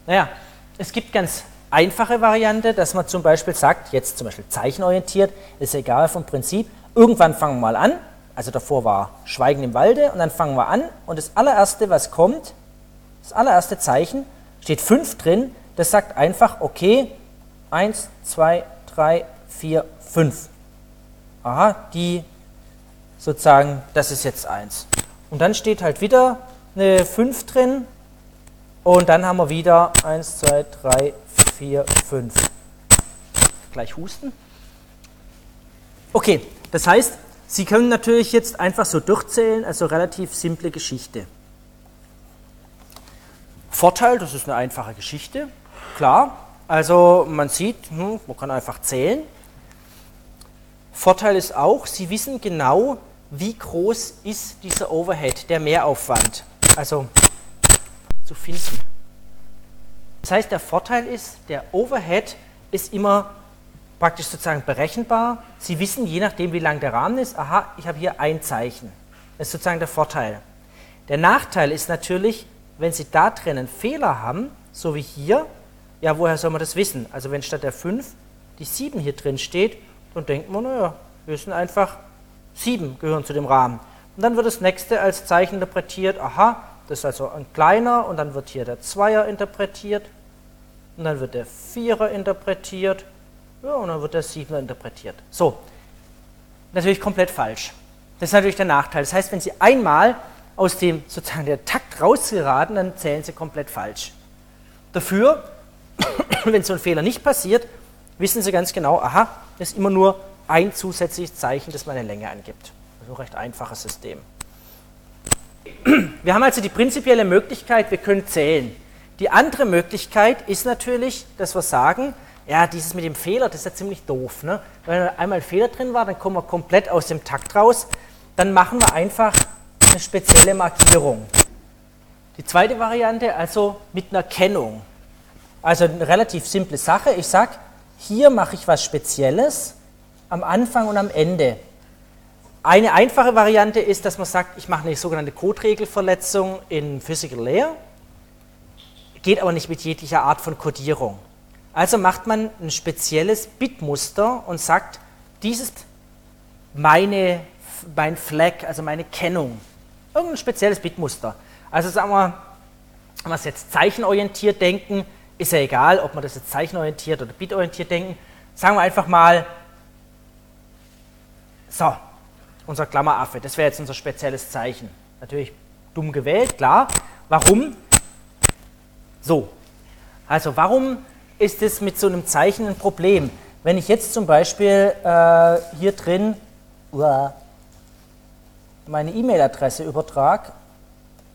Naja, es gibt ganz einfache Variante, dass man zum Beispiel sagt, jetzt zum Beispiel zeichenorientiert, ist egal vom Prinzip, irgendwann fangen wir mal an, also davor war Schweigen im Walde und dann fangen wir an. Und das allererste, was kommt, das allererste Zeichen, steht 5 drin, das sagt einfach, okay, 1, 2, 3, 4, 5. Aha, die sozusagen, das ist jetzt 1. Und dann steht halt wieder eine 5 drin. Und dann haben wir wieder 1, 2, 3, 4, 5. Gleich husten. Okay, das heißt, Sie können natürlich jetzt einfach so durchzählen, also relativ simple Geschichte. Vorteil, das ist eine einfache Geschichte, klar. Also man sieht, hm, man kann einfach zählen. Vorteil ist auch, Sie wissen genau, wie groß ist dieser Overhead, der Mehraufwand, also zu finden. Das heißt, der Vorteil ist, der Overhead ist immer praktisch sozusagen berechenbar. Sie wissen, je nachdem, wie lang der Rahmen ist, aha, ich habe hier ein Zeichen. Das ist sozusagen der Vorteil. Der Nachteil ist natürlich, wenn Sie da drin einen Fehler haben, so wie hier, ja, woher soll man das wissen? Also wenn statt der 5 die 7 hier drin steht, dann denkt man, naja, wir sind einfach 7 gehören zu dem Rahmen. Und dann wird das nächste als Zeichen interpretiert, aha, das ist also ein kleiner und dann wird hier der Zweier interpretiert und dann wird der Vierer interpretiert ja, und dann wird der Siebener interpretiert. So, natürlich komplett falsch. Das ist natürlich der Nachteil. Das heißt, wenn Sie einmal aus dem sozusagen der Takt rausgeraten, dann zählen Sie komplett falsch. Dafür, [COUGHS] wenn so ein Fehler nicht passiert, wissen Sie ganz genau, aha, das ist immer nur ein zusätzliches Zeichen, das meine Länge angibt. Also ein recht einfaches System. Wir haben also die prinzipielle Möglichkeit, wir können zählen. Die andere Möglichkeit ist natürlich, dass wir sagen, ja, dieses mit dem Fehler, das ist ja ziemlich doof. Ne? Wenn einmal ein Fehler drin war, dann kommen wir komplett aus dem Takt raus. Dann machen wir einfach eine spezielle Markierung. Die zweite Variante, also mit einer Kennung. Also eine relativ simple Sache. Ich sage, hier mache ich was Spezielles am Anfang und am Ende. Eine einfache Variante ist, dass man sagt, ich mache eine sogenannte Coderegelverletzung in Physical Layer, geht aber nicht mit jeglicher Art von Codierung. Also macht man ein spezielles Bitmuster und sagt, dies ist meine, mein Flag, also meine Kennung. Irgendein spezielles Bitmuster. Also sagen wir, wenn wir es jetzt zeichenorientiert denken, ist ja egal, ob man das jetzt zeichenorientiert oder bitorientiert denken. Sagen wir einfach mal, so, unser Klammeraffe, das wäre jetzt unser spezielles Zeichen. Natürlich dumm gewählt, klar. Warum? So, also warum ist es mit so einem Zeichen ein Problem. Wenn ich jetzt zum Beispiel äh, hier drin meine E-Mail-Adresse übertrage,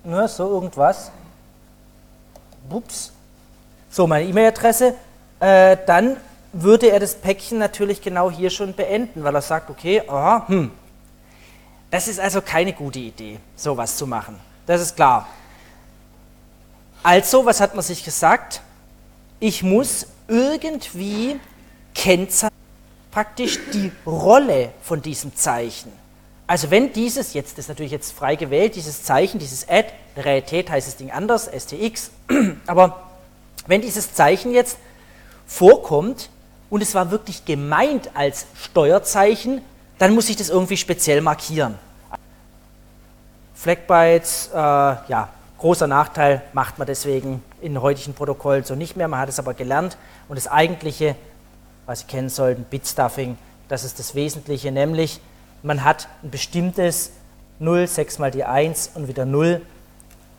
nur so irgendwas, ups, so meine E-Mail-Adresse, äh, dann würde er das Päckchen natürlich genau hier schon beenden, weil er sagt, okay, aha, hm, das ist also keine gute Idee, sowas zu machen. Das ist klar. Also, was hat man sich gesagt? ich muss irgendwie kennzeichnen, praktisch die Rolle von diesem Zeichen. Also wenn dieses, jetzt ist natürlich jetzt frei gewählt, dieses Zeichen, dieses Add, in Realität heißt das Ding anders, STX, [CLEARS THROAT] aber wenn dieses Zeichen jetzt vorkommt und es war wirklich gemeint als Steuerzeichen, dann muss ich das irgendwie speziell markieren. Flagbytes, äh, ja, großer Nachteil, macht man deswegen in heutigen Protokollen so nicht mehr. Man hat es aber gelernt und das eigentliche, was Sie kennen sollten, Bitstuffing, das ist das Wesentliche, nämlich man hat ein bestimmtes 0, 6 mal die 1 und wieder 0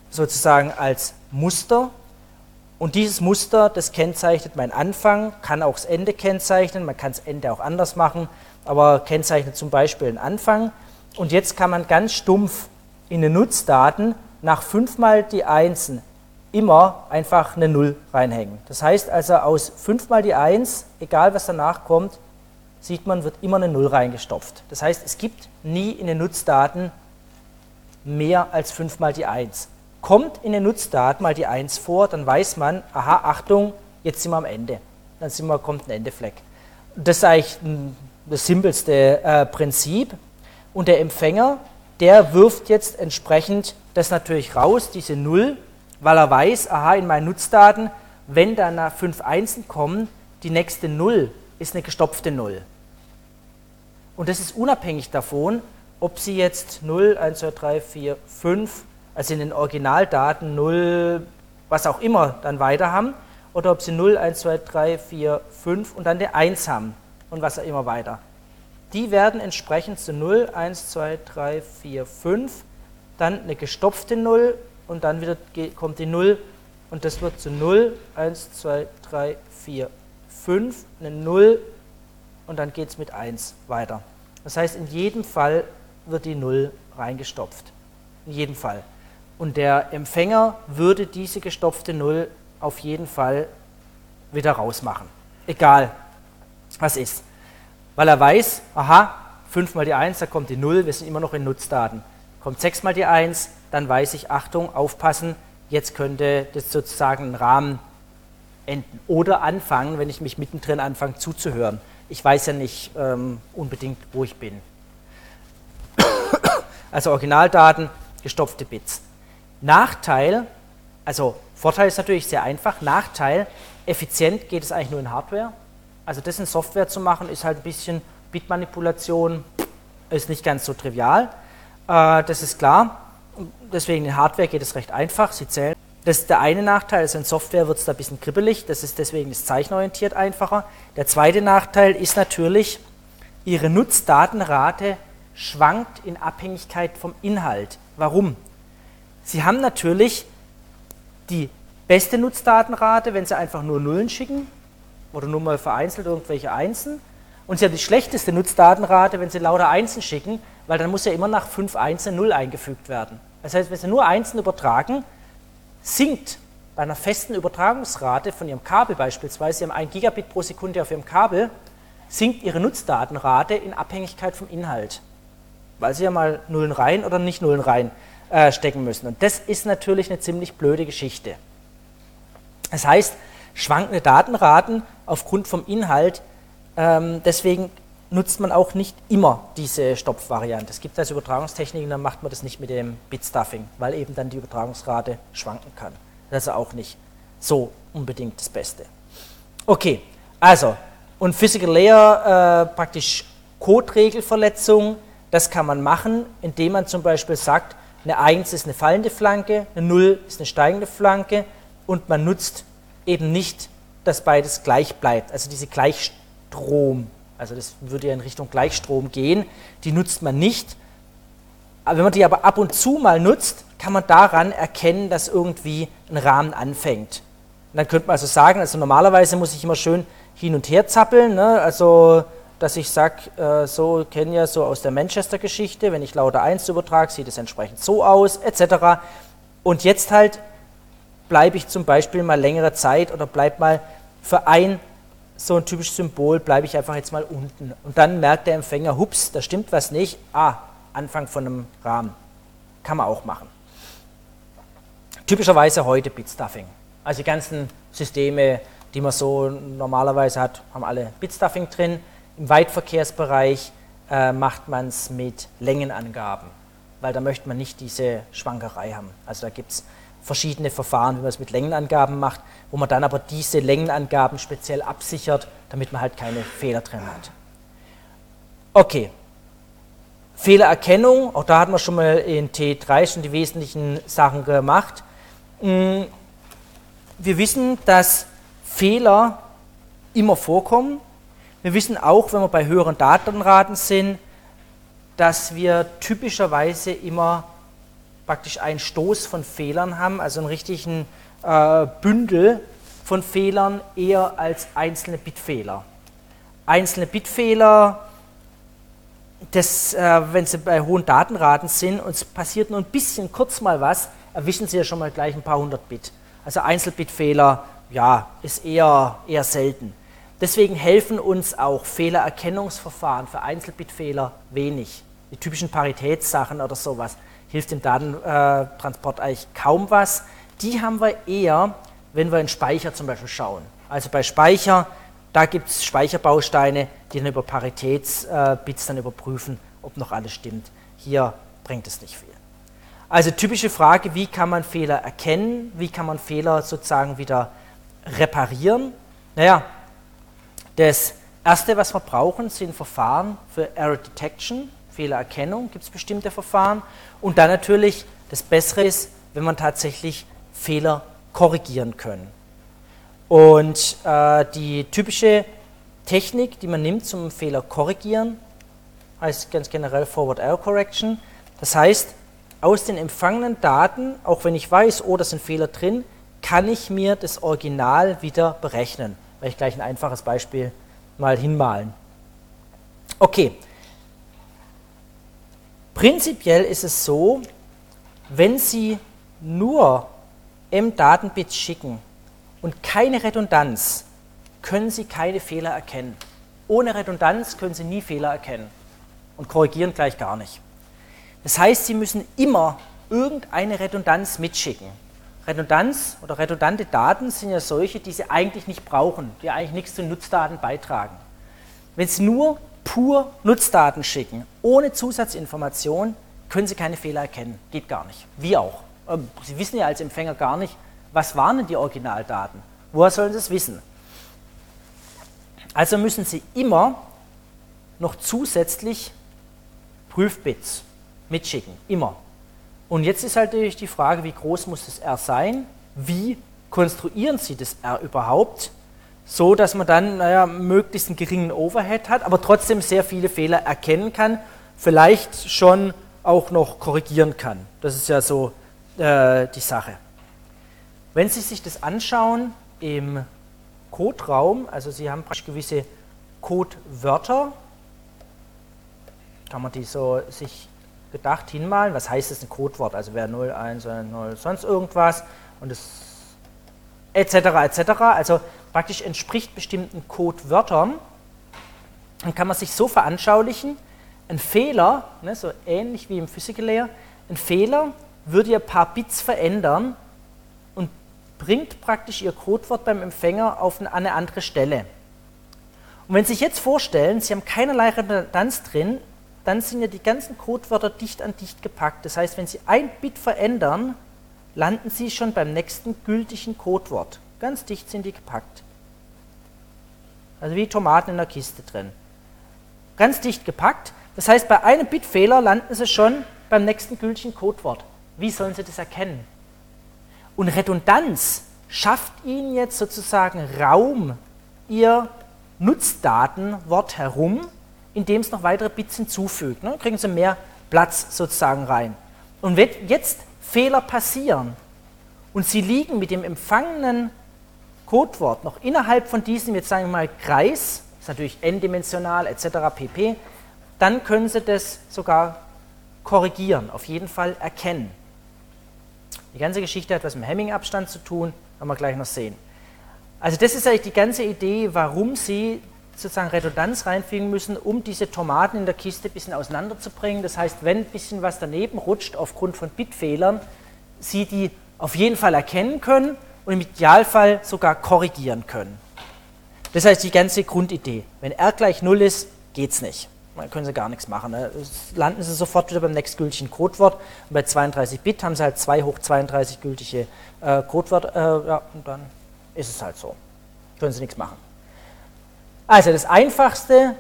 sozusagen als Muster. Und dieses Muster, das kennzeichnet mein Anfang, kann auch das Ende kennzeichnen, man kann das Ende auch anders machen, aber kennzeichnet zum Beispiel den Anfang. Und jetzt kann man ganz stumpf in den Nutzdaten nach 5 mal die Einsen immer einfach eine 0 reinhängen. Das heißt also aus 5 mal die 1, egal was danach kommt, sieht man, wird immer eine 0 reingestopft. Das heißt, es gibt nie in den Nutzdaten mehr als 5 mal die 1. Kommt in den Nutzdaten mal die 1 vor, dann weiß man, aha, Achtung, jetzt sind wir am Ende. Dann sind wir, kommt ein Endefleck. Das ist eigentlich das simpelste äh, Prinzip. Und der Empfänger, der wirft jetzt entsprechend das natürlich raus, diese 0, weil er weiß, aha, in meinen Nutzdaten, wenn da nach 5 Einsen kommen, die nächste 0 ist eine gestopfte 0. Und das ist unabhängig davon, ob Sie jetzt 0, 1, 2, 3, 4, 5, also in den Originaldaten 0, was auch immer dann weiter haben, oder ob Sie 0, 1, 2, 3, 4, 5 und dann der 1 haben und was immer weiter. die werden entsprechend zu 0, 1, 2, 3, 4, 5, dann eine gestopfte 0 und dann wieder kommt die 0 und das wird zu 0, 1, 2, 3, 4, 5, eine 0 und dann geht es mit 1 weiter. Das heißt, in jedem Fall wird die 0 reingestopft. In jedem Fall. Und der Empfänger würde diese gestopfte 0 auf jeden Fall wieder rausmachen. Egal, was ist. Weil er weiß, aha, 5 mal die 1, da kommt die 0, wir sind immer noch in Nutzdaten. Kommt 6 mal die 1, dann weiß ich, Achtung, aufpassen, jetzt könnte das sozusagen ein Rahmen enden. Oder anfangen, wenn ich mich mittendrin anfange zuzuhören. Ich weiß ja nicht ähm, unbedingt, wo ich bin. [COUGHS] Also Originaldaten, gestopfte Bits. Nachteil, also Vorteil ist natürlich sehr einfach, Nachteil, effizient geht es eigentlich nur in Hardware. Also das in Software zu machen, ist halt ein bisschen Bitmanipulation, ist nicht ganz so trivial. Äh, das ist klar. Deswegen in Hardware geht es recht einfach. Sie zählen. Das ist der eine Nachteil. Also in Software wird es da ein bisschen kribbelig. Das ist deswegen ist zeichenorientiert einfacher. Der zweite Nachteil ist natürlich, Ihre Nutzdatenrate schwankt in Abhängigkeit vom Inhalt. Warum? Sie haben natürlich die beste Nutzdatenrate, wenn Sie einfach nur Nullen schicken oder nur mal vereinzelt irgendwelche Einsen. Und Sie haben die schlechteste Nutzdatenrate, wenn Sie lauter Einsen schicken, weil dann muss ja immer nach 5 Einsen 0 eingefügt werden. Das heißt, wenn Sie nur Einsen übertragen, sinkt bei einer festen Übertragungsrate von Ihrem Kabel beispielsweise, Sie haben 1 Gigabit pro Sekunde auf Ihrem Kabel, sinkt Ihre Nutzdatenrate in Abhängigkeit vom Inhalt. Weil Sie ja mal Nullen rein oder nicht Nullen rein äh, stecken müssen. Und das ist natürlich eine ziemlich blöde Geschichte. Das heißt, schwankende Datenraten aufgrund vom Inhalt, ähm, deswegen nutzt man auch nicht immer diese Stopfvariante. Es gibt also Übertragungstechniken, dann macht man das nicht mit dem Bitstuffing, weil eben dann die Übertragungsrate schwanken kann. Das ist auch nicht so unbedingt das Beste. Okay, also, und Physical Layer, äh, praktisch Code-Regelverletzung, das kann man machen, indem man zum Beispiel sagt, eine 1 ist eine fallende Flanke, eine 0 ist eine steigende Flanke und man nutzt eben nicht, dass beides gleich bleibt. Also diese Gleichstrom, also das würde ja in Richtung Gleichstrom gehen, die nutzt man nicht. Aber wenn man die aber ab und zu mal nutzt, kann man daran erkennen, dass irgendwie ein Rahmen anfängt. Und dann könnte man also sagen, also normalerweise muss ich immer schön hin und her zappeln, ne? also dass ich sage, äh, so kenne ja so aus der Manchester-Geschichte, wenn ich lauter 1 übertrage, sieht es entsprechend so aus, etc. Und jetzt halt bleibe ich zum Beispiel mal längere Zeit oder bleibe mal für ein so ein typisches Symbol, bleibe ich einfach jetzt mal unten. Und dann merkt der Empfänger, hups, da stimmt was nicht. Ah, Anfang von einem Rahmen. Kann man auch machen. Typischerweise heute Bitstuffing. Also die ganzen Systeme, die man so normalerweise hat, haben alle Bitstuffing drin. Im Weitverkehrsbereich äh, macht man es mit Längenangaben, weil da möchte man nicht diese Schwankerei haben. Also da gibt es verschiedene Verfahren, wie man es mit Längenangaben macht, wo man dann aber diese Längenangaben speziell absichert, damit man halt keine Fehler drin hat. Okay. Fehlererkennung, auch da hatten wir schon mal in T3 schon die wesentlichen Sachen gemacht. Mm, wir wissen, dass Fehler immer vorkommen, wir wissen auch, wenn wir bei höheren Datenraten sind, dass wir typischerweise immer praktisch einen Stoß von Fehlern haben, also einen richtigen äh, Bündel von Fehlern eher als einzelne Bitfehler. Einzelne Bitfehler, das, äh, wenn sie bei hohen Datenraten sind und es passiert nur ein bisschen kurz mal was, erwischen sie ja schon mal gleich ein paar hundert Bit. Also Einzelbitfehler, ja, ist eher, eher selten. Deswegen helfen uns auch Fehlererkennungsverfahren für Einzelbitfehler wenig. Die typischen Paritätssachen oder sowas hilft dem Datentransport eigentlich kaum was. Die haben wir eher, wenn wir in Speicher zum Beispiel schauen. Also bei Speicher, da gibt es Speicherbausteine, die dann über Paritätsbits dann überprüfen, ob noch alles stimmt. Hier bringt es nicht viel. Also typische Frage, wie kann man Fehler erkennen? Wie kann man Fehler sozusagen wieder reparieren? Naja, das erste, was wir brauchen, sind Verfahren für Error Detection, Fehlererkennung, gibt es bestimmte Verfahren. Und dann natürlich, das Bessere ist, wenn man tatsächlich Fehler korrigieren können. Und äh, die typische Technik, die man nimmt zum Fehler korrigieren, heißt ganz generell Forward Error Correction. Das heißt, aus den empfangenen Daten, auch wenn ich weiß, oh, da sind Fehler drin, kann ich mir das Original wieder berechnen. Werde ich gleich ein einfaches Beispiel mal hinmalen. Okay. Prinzipiell ist es so, wenn Sie nur M-Datenbits schicken und keine Redundanz, können Sie keine Fehler erkennen. Ohne Redundanz können Sie nie Fehler erkennen und korrigieren gleich gar nicht. Das heißt, Sie müssen immer irgendeine Redundanz mitschicken. Redundanz oder redundante Daten sind ja solche, die Sie eigentlich nicht brauchen, die eigentlich nichts zu Nutzdaten beitragen. Wenn Sie nur pur Nutzdaten schicken, ohne Zusatzinformation, können Sie keine Fehler erkennen. Geht gar nicht. Wie auch. Ähm, Sie wissen ja als Empfänger gar nicht, was waren denn die Originaldaten. Woher sollen Sie es wissen? Also müssen Sie immer noch zusätzlich Prüfbits mitschicken, immer. Und jetzt ist halt natürlich die Frage, wie groß muss das R sein? Wie konstruieren Sie das R überhaupt? So, dass man dann naja, möglichst einen geringen Overhead hat, aber trotzdem sehr viele Fehler erkennen kann, vielleicht schon auch noch korrigieren kann. Das ist ja so äh, die Sache. Wenn Sie sich das anschauen im Coderaum, also Sie haben praktisch gewisse Codewörter, kann man die so sich gedacht hinmalen, was heißt das ein Codewort, also wäre 0, 1, 0, sonst irgendwas und das etc. etc. Also praktisch entspricht bestimmten Codewörtern. Dann kann man sich so veranschaulichen, ein Fehler, ne, so ähnlich wie im Physical Layer, ein Fehler würde ihr paar Bits verändern und bringt praktisch ihr Codewort beim Empfänger auf eine andere Stelle. Und wenn Sie sich jetzt vorstellen, Sie haben keinerlei Redundanz drin, dann sind ja die ganzen Codewörter dicht an dicht gepackt. Das heißt, wenn Sie ein Bit verändern, landen Sie schon beim nächsten gültigen Codewort. Ganz dicht sind die gepackt. Also wie Tomaten in der Kiste drin. Ganz dicht gepackt. Das heißt, bei einem Bitfehler landen Sie schon beim nächsten gültigen Codewort. Wie sollen Sie das erkennen? Und Redundanz schafft Ihnen jetzt sozusagen Raum, Ihr Nutzdatenwort herum, indem es noch weitere Bits hinzufügt. Ne? Kriegen Sie mehr Platz sozusagen rein. Und jetzt Fehler passieren und Sie liegen mit dem empfangenen Codewort noch innerhalb von diesem, jetzt sagen wir mal, Kreis, ist natürlich n-dimensional etc. pp., dann können Sie das sogar korrigieren, auf jeden Fall erkennen. Die ganze Geschichte hat was mit Hamming-Abstand zu tun, werden wir gleich noch sehen. Also das ist eigentlich die ganze Idee, warum Sie sozusagen Redundanz reinfügen müssen, um diese Tomaten in der Kiste ein bisschen auseinanderzubringen. Das heißt, wenn ein bisschen was daneben rutscht aufgrund von Bitfehlern, Sie die auf jeden Fall erkennen können und im Idealfall sogar korrigieren können. Das heißt die ganze Grundidee. Wenn R gleich 0 ist, geht es nicht. Dann können Sie gar nichts machen. Ne? Landen Sie sofort wieder beim nächstgültigen Codewort. Und bei 32 Bit haben Sie halt 2 hoch 32 gültige äh, Codewörter. Äh, ja, und dann ist es halt so. Können Sie nichts machen. Also das Einfachste,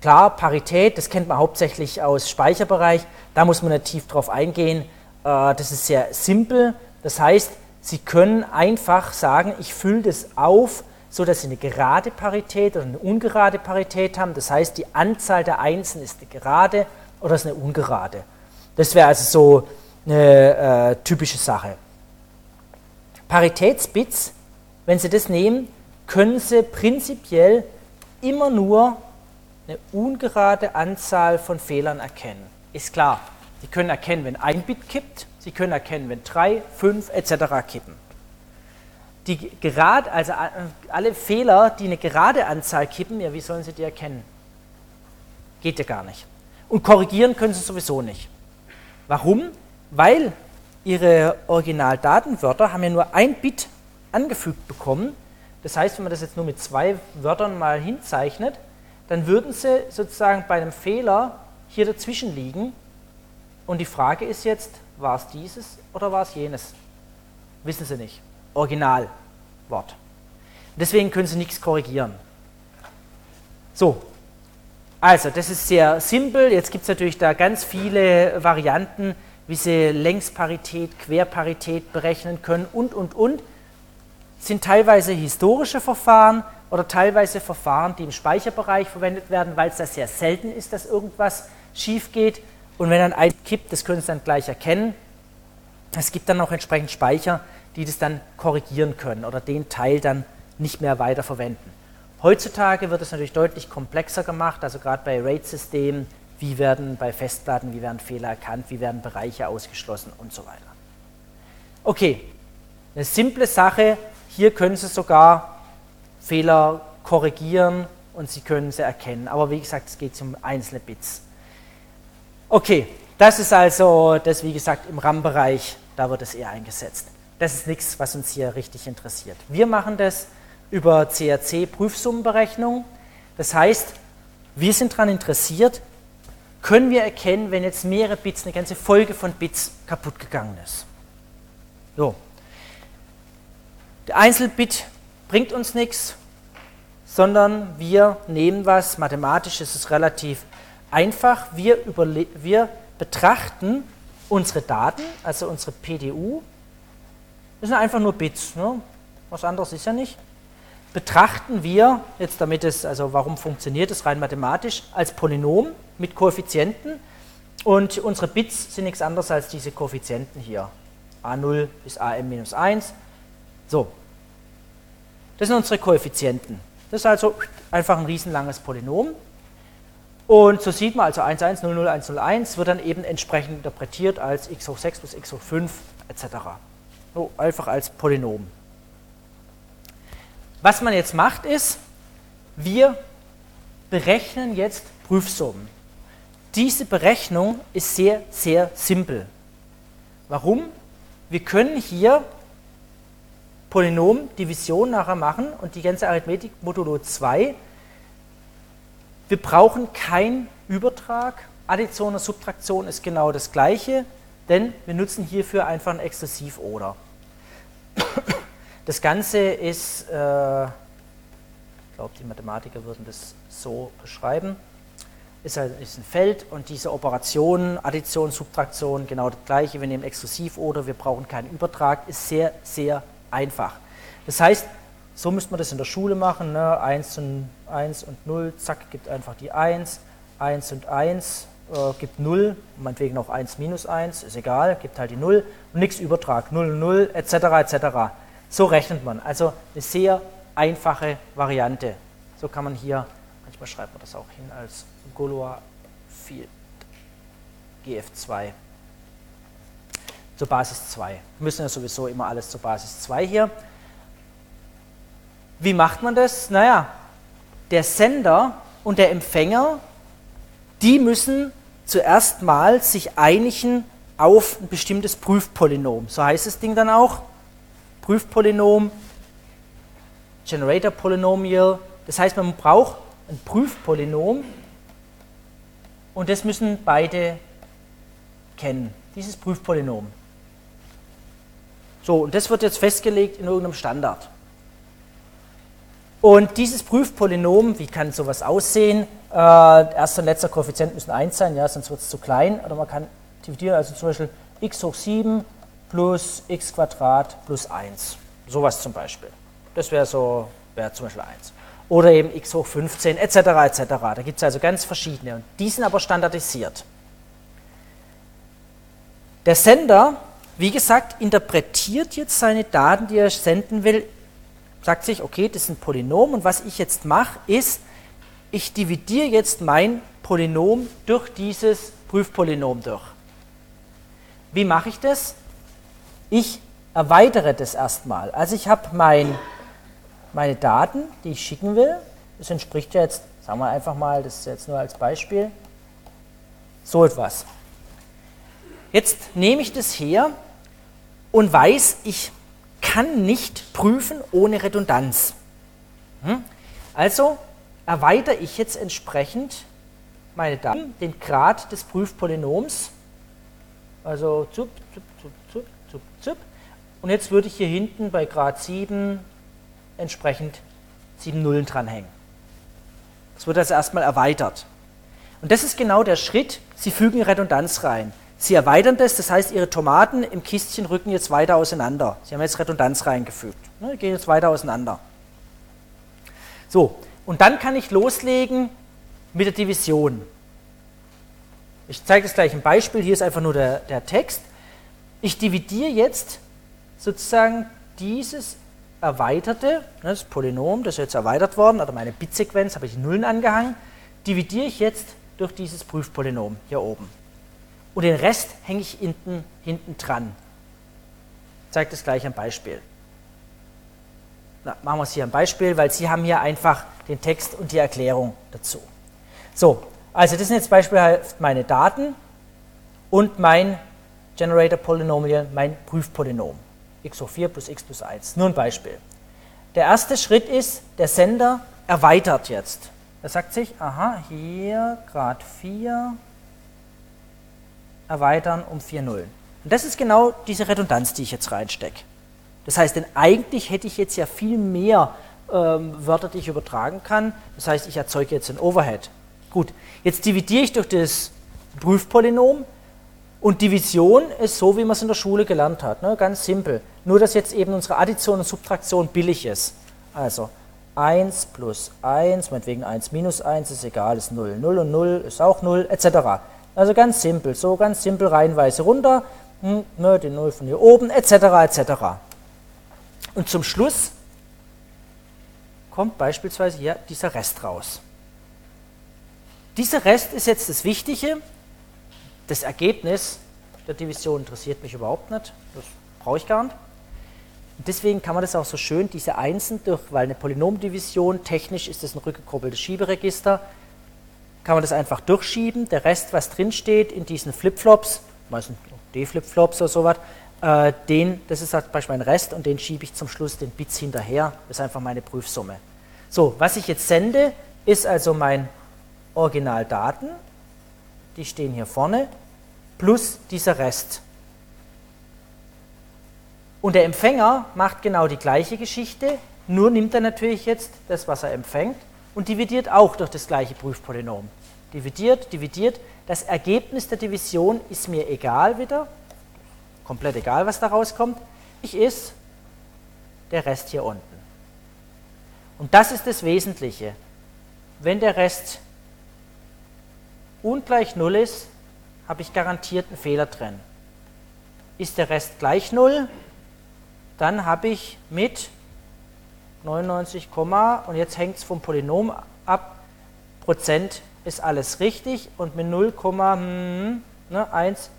klar, Parität, das kennt man hauptsächlich aus Speicherbereich. Da muss man tief drauf eingehen. Äh, das ist sehr simpel. Das heißt, Sie können einfach sagen, ich fülle das auf, so dass Sie eine gerade Parität oder eine ungerade Parität haben. Das heißt, die Anzahl der Einsen ist eine gerade oder ist eine ungerade. Das wäre also so eine äh, typische Sache. Paritätsbits, wenn Sie das nehmen, können Sie prinzipiell immer nur eine ungerade Anzahl von Fehlern erkennen. Ist klar, Sie können erkennen, wenn ein Bit kippt, Sie können erkennen, wenn drei, fünf etc. kippen. Die gerade, also alle Fehler, die eine gerade Anzahl kippen, ja, wie sollen Sie die erkennen? Geht ja gar nicht. Und korrigieren können Sie sowieso nicht. Warum? Weil Ihre Originaldatenwörter haben ja nur ein Bit angefügt bekommen. Das heißt, wenn man das jetzt nur mit zwei Wörtern mal hinzeichnet, dann würden Sie sozusagen bei einem Fehler hier dazwischen liegen. Und die Frage ist jetzt, war es dieses oder war es jenes? Wissen Sie nicht. Originalwort. Deswegen können Sie nichts korrigieren. So, also das ist sehr simpel. Jetzt gibt es natürlich da ganz viele Varianten, wie Sie Längsparität, Querparität berechnen können und, und, und. Sind teilweise historische Verfahren, oder teilweise Verfahren, die im Speicherbereich verwendet werden, weil es da sehr selten ist, dass irgendwas schief geht. Und wenn dann ein kippt, das können Sie dann gleich erkennen. Es gibt dann auch entsprechend Speicher, die das dann korrigieren können oder den Teil dann nicht mehr weiter verwenden. Heutzutage wird es natürlich deutlich komplexer gemacht, also gerade bei RAID-Systemen, wie werden bei Festplatten, wie werden Fehler erkannt, wie werden Bereiche ausgeschlossen und so weiter. Okay, eine simple Sache, hier können Sie sogar Fehler korrigieren und Sie können sie erkennen, aber wie gesagt, es geht um einzelne Bits. Okay, das ist also das, wie gesagt, im RAM-Bereich, da wird es eher eingesetzt. Das ist nichts, was uns hier richtig interessiert. Wir machen das über CRC-Prüfsummenberechnung. Das heißt, wir sind daran interessiert, können wir erkennen, wenn jetzt mehrere Bits, eine ganze Folge von Bits kaputt gegangen ist. So. Der Einzelbit bringt uns nichts, sondern wir nehmen was, mathematisch ist es relativ einfach, wir, wir betrachten unsere Daten, also unsere PDU, das sind einfach nur Bits, ne? was anderes ist ja nicht, betrachten wir, jetzt damit es, also warum funktioniert es rein mathematisch, als Polynom mit Koeffizienten. Und unsere Bits sind nichts anderes als diese Koeffizienten hier, a0 bis am minus 1, so. Das sind unsere Koeffizienten. Das ist also einfach ein riesenlanges Polynom. Und so sieht man also 1, 1, 0, 0, 1, 0, 1 wird dann eben entsprechend interpretiert als x hoch 6 plus x hoch 5 etc. So, einfach als Polynom. Was man jetzt macht ist, wir berechnen jetzt Prüfsummen. Diese Berechnung ist sehr, sehr simpel. Warum? Wir können hier Polynomdivision nachher machen und die ganze Arithmetik modulo 2. Wir brauchen keinen Übertrag. Addition und Subtraktion ist genau das gleiche, denn wir nutzen hierfür einfach ein Exklusiv-Oder. Das Ganze ist, äh, ich glaube, die Mathematiker würden das so beschreiben, ist ein, ist ein Feld und diese Operationen, Addition, Subtraktion, genau das gleiche. Wir nehmen exklusiv oder wir brauchen keinen Übertrag, ist sehr, sehr einfach. Das heißt, so müsste man das in der Schule machen, ne? 1, und, 1 und 0, zack, gibt einfach die 1, 1 und 1, äh, gibt 0, meinetwegen auch 1 minus 1, ist egal, gibt halt die 0 und nichts Übertrag, 0, 0, etc., etc. So rechnet man. Also eine sehr einfache Variante. So kann man hier, manchmal schreibt man das auch hin als Goloa Field GF2 zur Basis 2. Wir müssen ja sowieso immer alles zur Basis 2 hier. Wie macht man das? Naja, der Sender und der Empfänger, die müssen zuerst mal sich einigen auf ein bestimmtes Prüfpolynom. So heißt das Ding dann auch. Prüfpolynom, Generator Polynomial. Das heißt, man braucht ein Prüfpolynom und das müssen beide kennen, dieses Prüfpolynom. So, und das wird jetzt festgelegt in irgendeinem Standard. Und dieses Prüfpolynom, wie kann sowas aussehen? Äh, erster und letzter Koeffizient müssen 1 sein, ja, sonst wird es zu klein. Oder man kann dividieren, also zum Beispiel x hoch 7 plus x Quadrat plus 1. Sowas zum Beispiel. Das wäre so, wäre zum Beispiel 1. Oder eben x hoch 15 etc. etc. Da gibt es also ganz verschiedene. Und die sind aber standardisiert. Der Sender wie gesagt, interpretiert jetzt seine Daten, die er senden will, sagt sich, okay, das ist ein Polynom und was ich jetzt mache, ist, ich dividiere jetzt mein Polynom durch dieses Prüfpolynom durch. Wie mache ich das? Ich erweitere das erstmal. Also ich habe mein, meine Daten, die ich schicken will. Das entspricht ja jetzt, sagen wir einfach mal, das ist jetzt nur als Beispiel, so etwas. Jetzt nehme ich das her und weiß, ich kann nicht prüfen ohne Redundanz. Hm? Also erweitere ich jetzt entsprechend meine Daten, den Grad des Prüfpolynoms. Also zup, zup, zup, zup, zup, zup. Und jetzt würde ich hier hinten bei Grad 7 entsprechend 7 Nullen dranhängen. Das wird also erstmal erweitert. Und das ist genau der Schritt, Sie fügen Redundanz rein. Sie erweitern das, das heißt, Ihre Tomaten im Kistchen rücken jetzt weiter auseinander. Sie haben jetzt Redundanz reingefügt. Ne, gehen jetzt weiter auseinander. So, und dann kann ich loslegen mit der Division. Ich zeige das gleich ein Beispiel. Hier ist einfach nur der, der Text. Ich dividiere jetzt sozusagen dieses erweiterte, ne, das Polynom, das ist jetzt erweitert worden, oder meine Bitsequenz, habe ich Nullen angehangen, dividiere ich jetzt durch dieses Prüfpolynom hier oben. Und den Rest hänge ich hinten, hinten dran. Ich zeige das gleich am Beispiel. Na, machen wir es hier am Beispiel, weil Sie haben hier einfach den Text und die Erklärung dazu. So, also das sind jetzt beispielsweise meine Daten und mein Generator Polynomial, mein Prüfpolynom x hoch 4 plus x plus 1. Nur ein Beispiel. Der erste Schritt ist, der Sender erweitert jetzt. Er sagt sich, aha, hier Grad 4 erweitern um 4 Nullen. Und das ist genau diese Redundanz, die ich jetzt reinstecke. Das heißt, denn eigentlich hätte ich jetzt ja viel mehr ähm, Wörter, die ich übertragen kann. Das heißt, ich erzeuge jetzt ein Overhead. Gut, jetzt dividiere ich durch das Prüfpolynom und Division ist so, wie man es in der Schule gelernt hat, ne? ganz simpel. Nur, dass jetzt eben unsere Addition und Subtraktion billig ist. Also 1 plus 1, meinetwegen 1 minus 1 ist egal, ist 0. 0 und 0 ist auch 0, etc. Also ganz simpel, so ganz simpel reihenweise runter, hm, ne, die 0 von hier oben, etc. etc. Und zum Schluss kommt beispielsweise hier dieser Rest raus. Dieser Rest ist jetzt das Wichtige, das Ergebnis der Division interessiert mich überhaupt nicht, das brauche ich gar nicht. Deswegen kann man das auch so schön, diese Einsen durch, weil eine Polynomdivision, technisch ist das ein rückgekoppeltes Schieberegister, kann man das einfach durchschieben. Der Rest, was drinsteht in diesen Flipflops, meistens D-Flipflops oder sowas, äh, den, das ist halt beispielsweise mein Rest und den schiebe ich zum Schluss den Bits hinterher. Das ist einfach meine Prüfsumme. So, was ich jetzt sende, ist also mein Originaldaten die stehen hier vorne, plus dieser Rest. Und der Empfänger macht genau die gleiche Geschichte, nur nimmt er natürlich jetzt das, was er empfängt, und dividiert auch durch das gleiche Prüfpolynom. Dividiert, dividiert. Das Ergebnis der Division ist mir egal wieder, komplett egal, was da rauskommt. Ich ist der Rest hier unten. Und das ist das Wesentliche. Wenn der Rest ungleich 0 ist, habe ich garantiert einen Fehler drin. Ist der Rest gleich 0, dann habe ich mit 99, und jetzt hängt es vom Polynom ab, Prozent ist alles richtig und mit 0, hm, ne, 1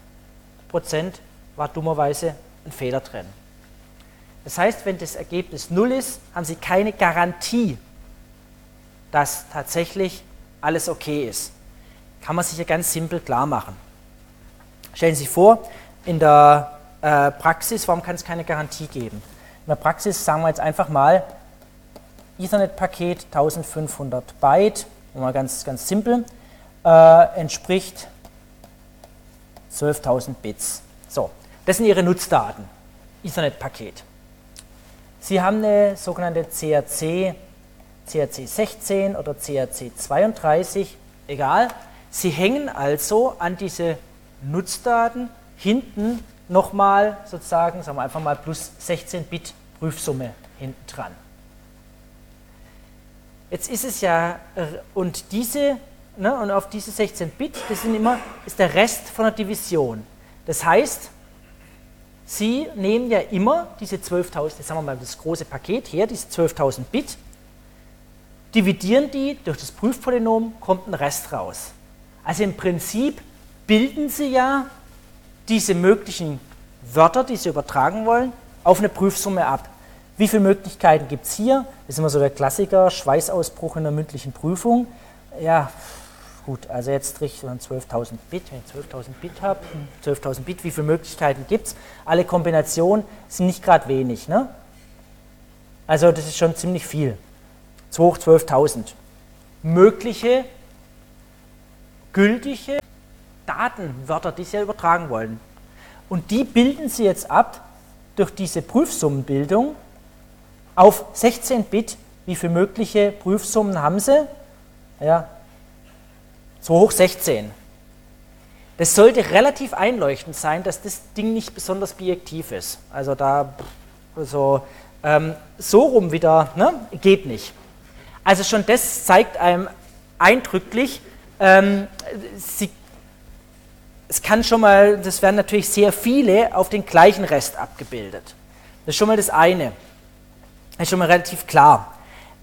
Prozent war dummerweise ein Fehler drin. Das heißt, wenn das Ergebnis 0 ist, haben Sie keine Garantie, dass tatsächlich alles okay ist kann man sich ja ganz simpel klar machen. Stellen Sie sich vor, in der äh, Praxis, warum kann es keine Garantie geben? In der Praxis sagen wir jetzt einfach mal, Ethernet-Paket 1500 Byte, mal ganz, ganz simpel, äh, entspricht 12.000 Bits. So, das sind Ihre Nutzdaten, Ethernet-Paket. Sie haben eine sogenannte CRC, CRC 16 oder CRC 32, egal, Sie hängen also an diese Nutzdaten hinten nochmal sozusagen, sagen wir einfach mal plus 16 Bit Prüfsumme hinten dran. Jetzt ist es ja, äh, und diese, ne, und auf diese 16 Bit, das sind immer, ist der Rest von der Division. Das heißt, Sie nehmen ja immer diese 12.000, jetzt sagen wir mal das große Paket her, diese 12.000 Bit, dividieren die durch das Prüfpolynom, kommt ein Rest raus. Also im Prinzip bilden Sie ja diese möglichen Wörter, die Sie übertragen wollen, auf eine Prüfsumme ab. Wie viele Möglichkeiten gibt es hier? Das ist immer so der Klassiker, Schweißausbruch in der mündlichen Prüfung. Ja, gut, also jetzt ich 12.000 Bit, wenn ich 12.000 Bit habe, 12.000 Bit, wie viele Möglichkeiten gibt es? Alle Kombinationen sind nicht gerade wenig. Ne? Also das ist schon ziemlich viel. 2 hoch 12.000. Mögliche gültige Datenwörter, die Sie ja übertragen wollen. Und die bilden Sie jetzt ab durch diese Prüfsummenbildung auf 16 Bit. Wie viele mögliche Prüfsummen haben Sie? Ja, 2 hoch 16. Das sollte relativ einleuchtend sein, dass das Ding nicht besonders bijektiv ist. Also da so, ähm, so rum wieder ne, geht nicht. Also schon das zeigt einem eindrücklich, ähm, sie, es kann schon mal, das werden natürlich sehr viele auf den gleichen Rest abgebildet. Das ist schon mal das eine. Ist schon mal relativ klar.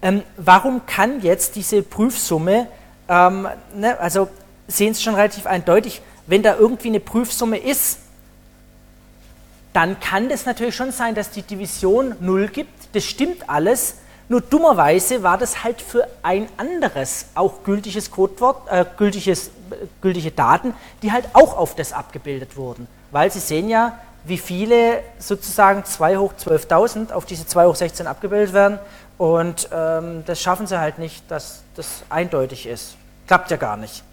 Ähm, warum kann jetzt diese Prüfsumme, ähm, ne, also sehen Sie schon relativ eindeutig, wenn da irgendwie eine Prüfsumme ist, dann kann das natürlich schon sein, dass die Division 0 gibt. Das stimmt alles. Nur dummerweise war das halt für ein anderes, auch gültiges Codewort, äh, gültiges, gültige Daten, die halt auch auf das abgebildet wurden. Weil Sie sehen ja, wie viele sozusagen 2 hoch 12.000 auf diese 2 hoch 16 abgebildet werden. Und ähm, das schaffen sie halt nicht, dass das eindeutig ist. Klappt ja gar nicht.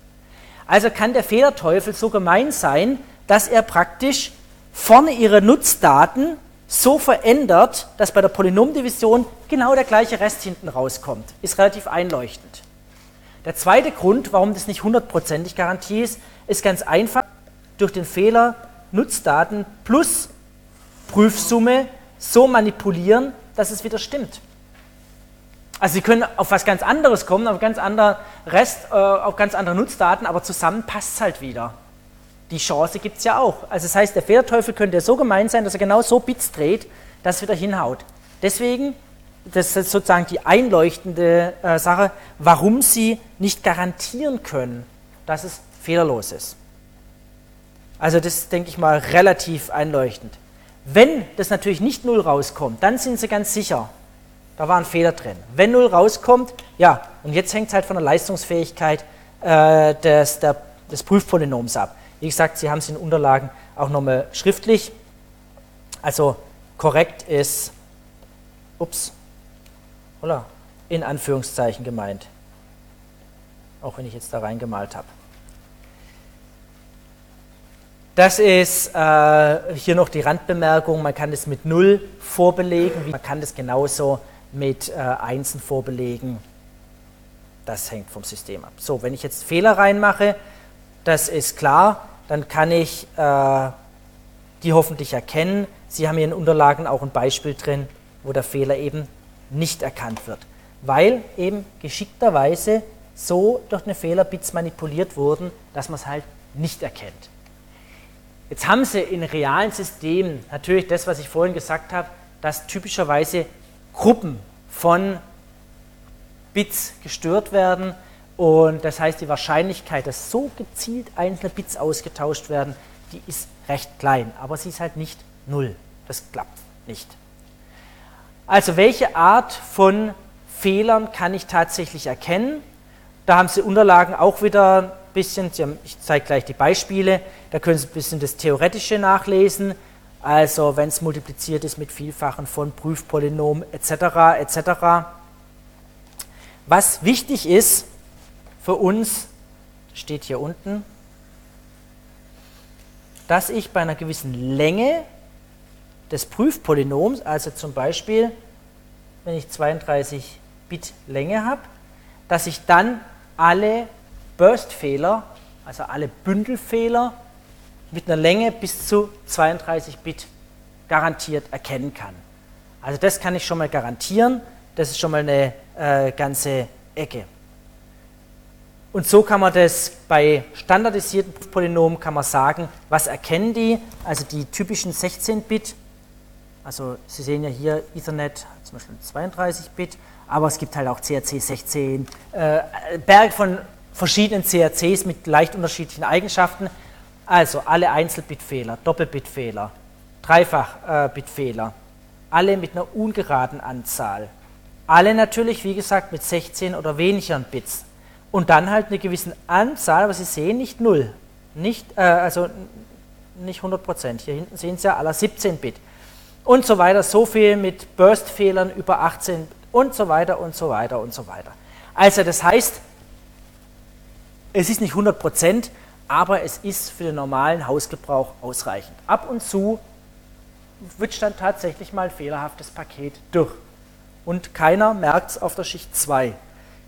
Also kann der Fehlerteufel so gemein sein, dass er praktisch vorne ihre Nutzdaten so verändert, dass bei der Polynomdivision genau der gleiche Rest hinten rauskommt. Ist relativ einleuchtend. Der zweite Grund, warum das nicht hundertprozentig Garantie ist, ist ganz einfach durch den Fehler Nutzdaten plus Prüfsumme so manipulieren, dass es wieder stimmt. Also Sie können auf was ganz anderes kommen, auf ganz anderer Rest, äh, auf ganz andere Nutzdaten, aber zusammen passt es halt wieder. Die Chance gibt es ja auch. Also das heißt, der Fehlerteufel könnte so gemein sein, dass er genau so Bits dreht, dass es wieder hinhaut. Deswegen, das ist sozusagen die einleuchtende äh, Sache, warum Sie nicht garantieren können, dass es fehlerlos ist. Also das denke ich mal, relativ einleuchtend. Wenn das natürlich nicht 0 rauskommt, dann sind Sie ganz sicher, da war ein Fehler drin. Wenn 0 rauskommt, ja, und jetzt hängt es halt von der Leistungsfähigkeit äh, des, der, des Prüfpolynoms ab. Wie gesagt, Sie haben es in Unterlagen auch nochmal schriftlich. Also korrekt ist, ups, holla, in Anführungszeichen gemeint. Auch wenn ich jetzt da reingemalt habe. Das ist äh, hier noch die Randbemerkung, man kann das mit 0 vorbelegen, man kann das genauso mit äh, Einsen vorbelegen. Das hängt vom System ab. So, wenn ich jetzt Fehler reinmache, das ist klar, dann kann ich äh, die hoffentlich erkennen. Sie haben hier in Unterlagen auch ein Beispiel drin, wo der Fehler eben nicht erkannt wird, weil eben geschickterweise so durch eine Fehlerbits manipuliert wurden, dass man es halt nicht erkennt. Jetzt haben Sie in realen Systemen natürlich das, was ich vorhin gesagt habe, dass typischerweise Gruppen von Bits gestört werden und das heißt, die Wahrscheinlichkeit, dass so gezielt einzelne Bits ausgetauscht werden, die ist recht klein, aber sie ist halt nicht null. Das klappt nicht. Also welche Art von Fehlern kann ich tatsächlich erkennen? Da haben Sie Unterlagen auch wieder bisschen, ich zeige gleich die Beispiele, da können Sie ein bisschen das Theoretische nachlesen, also wenn es multipliziert ist mit Vielfachen von Prüfpolynom etc. etc. Was wichtig ist, für uns steht hier unten, dass ich bei einer gewissen Länge des Prüfpolynoms, also zum Beispiel, wenn ich 32 Bit Länge habe, dass ich dann alle Burst-Fehler, also alle Bündelfehler mit einer Länge bis zu 32 Bit garantiert erkennen kann. Also das kann ich schon mal garantieren, das ist schon mal eine äh, ganze Ecke. Und so kann man das bei standardisierten Polynomen kann man sagen, was erkennen die? Also die typischen 16-Bit, also Sie sehen ja hier Ethernet zum Beispiel 32-Bit, aber es gibt halt auch CRC 16, äh, Berg von verschiedenen CRCs mit leicht unterschiedlichen Eigenschaften. Also alle Einzelbitfehler, Doppelbitfehler, Dreifachbitfehler, alle mit einer ungeraden Anzahl. Alle natürlich, wie gesagt, mit 16 oder weniger Bits und dann halt eine gewisse Anzahl, aber Sie sehen nicht 0, nicht, äh, also nicht 100 Prozent. Hier hinten sehen Sie ja aller 17 Bit und so weiter, so viel mit Burst-Fehlern über 18 und so weiter und so weiter und so weiter. Also das heißt, es ist nicht 100 Prozent, aber es ist für den normalen Hausgebrauch ausreichend. Ab und zu wird dann tatsächlich mal ein fehlerhaftes Paket durch und keiner merkt es auf der Schicht 2.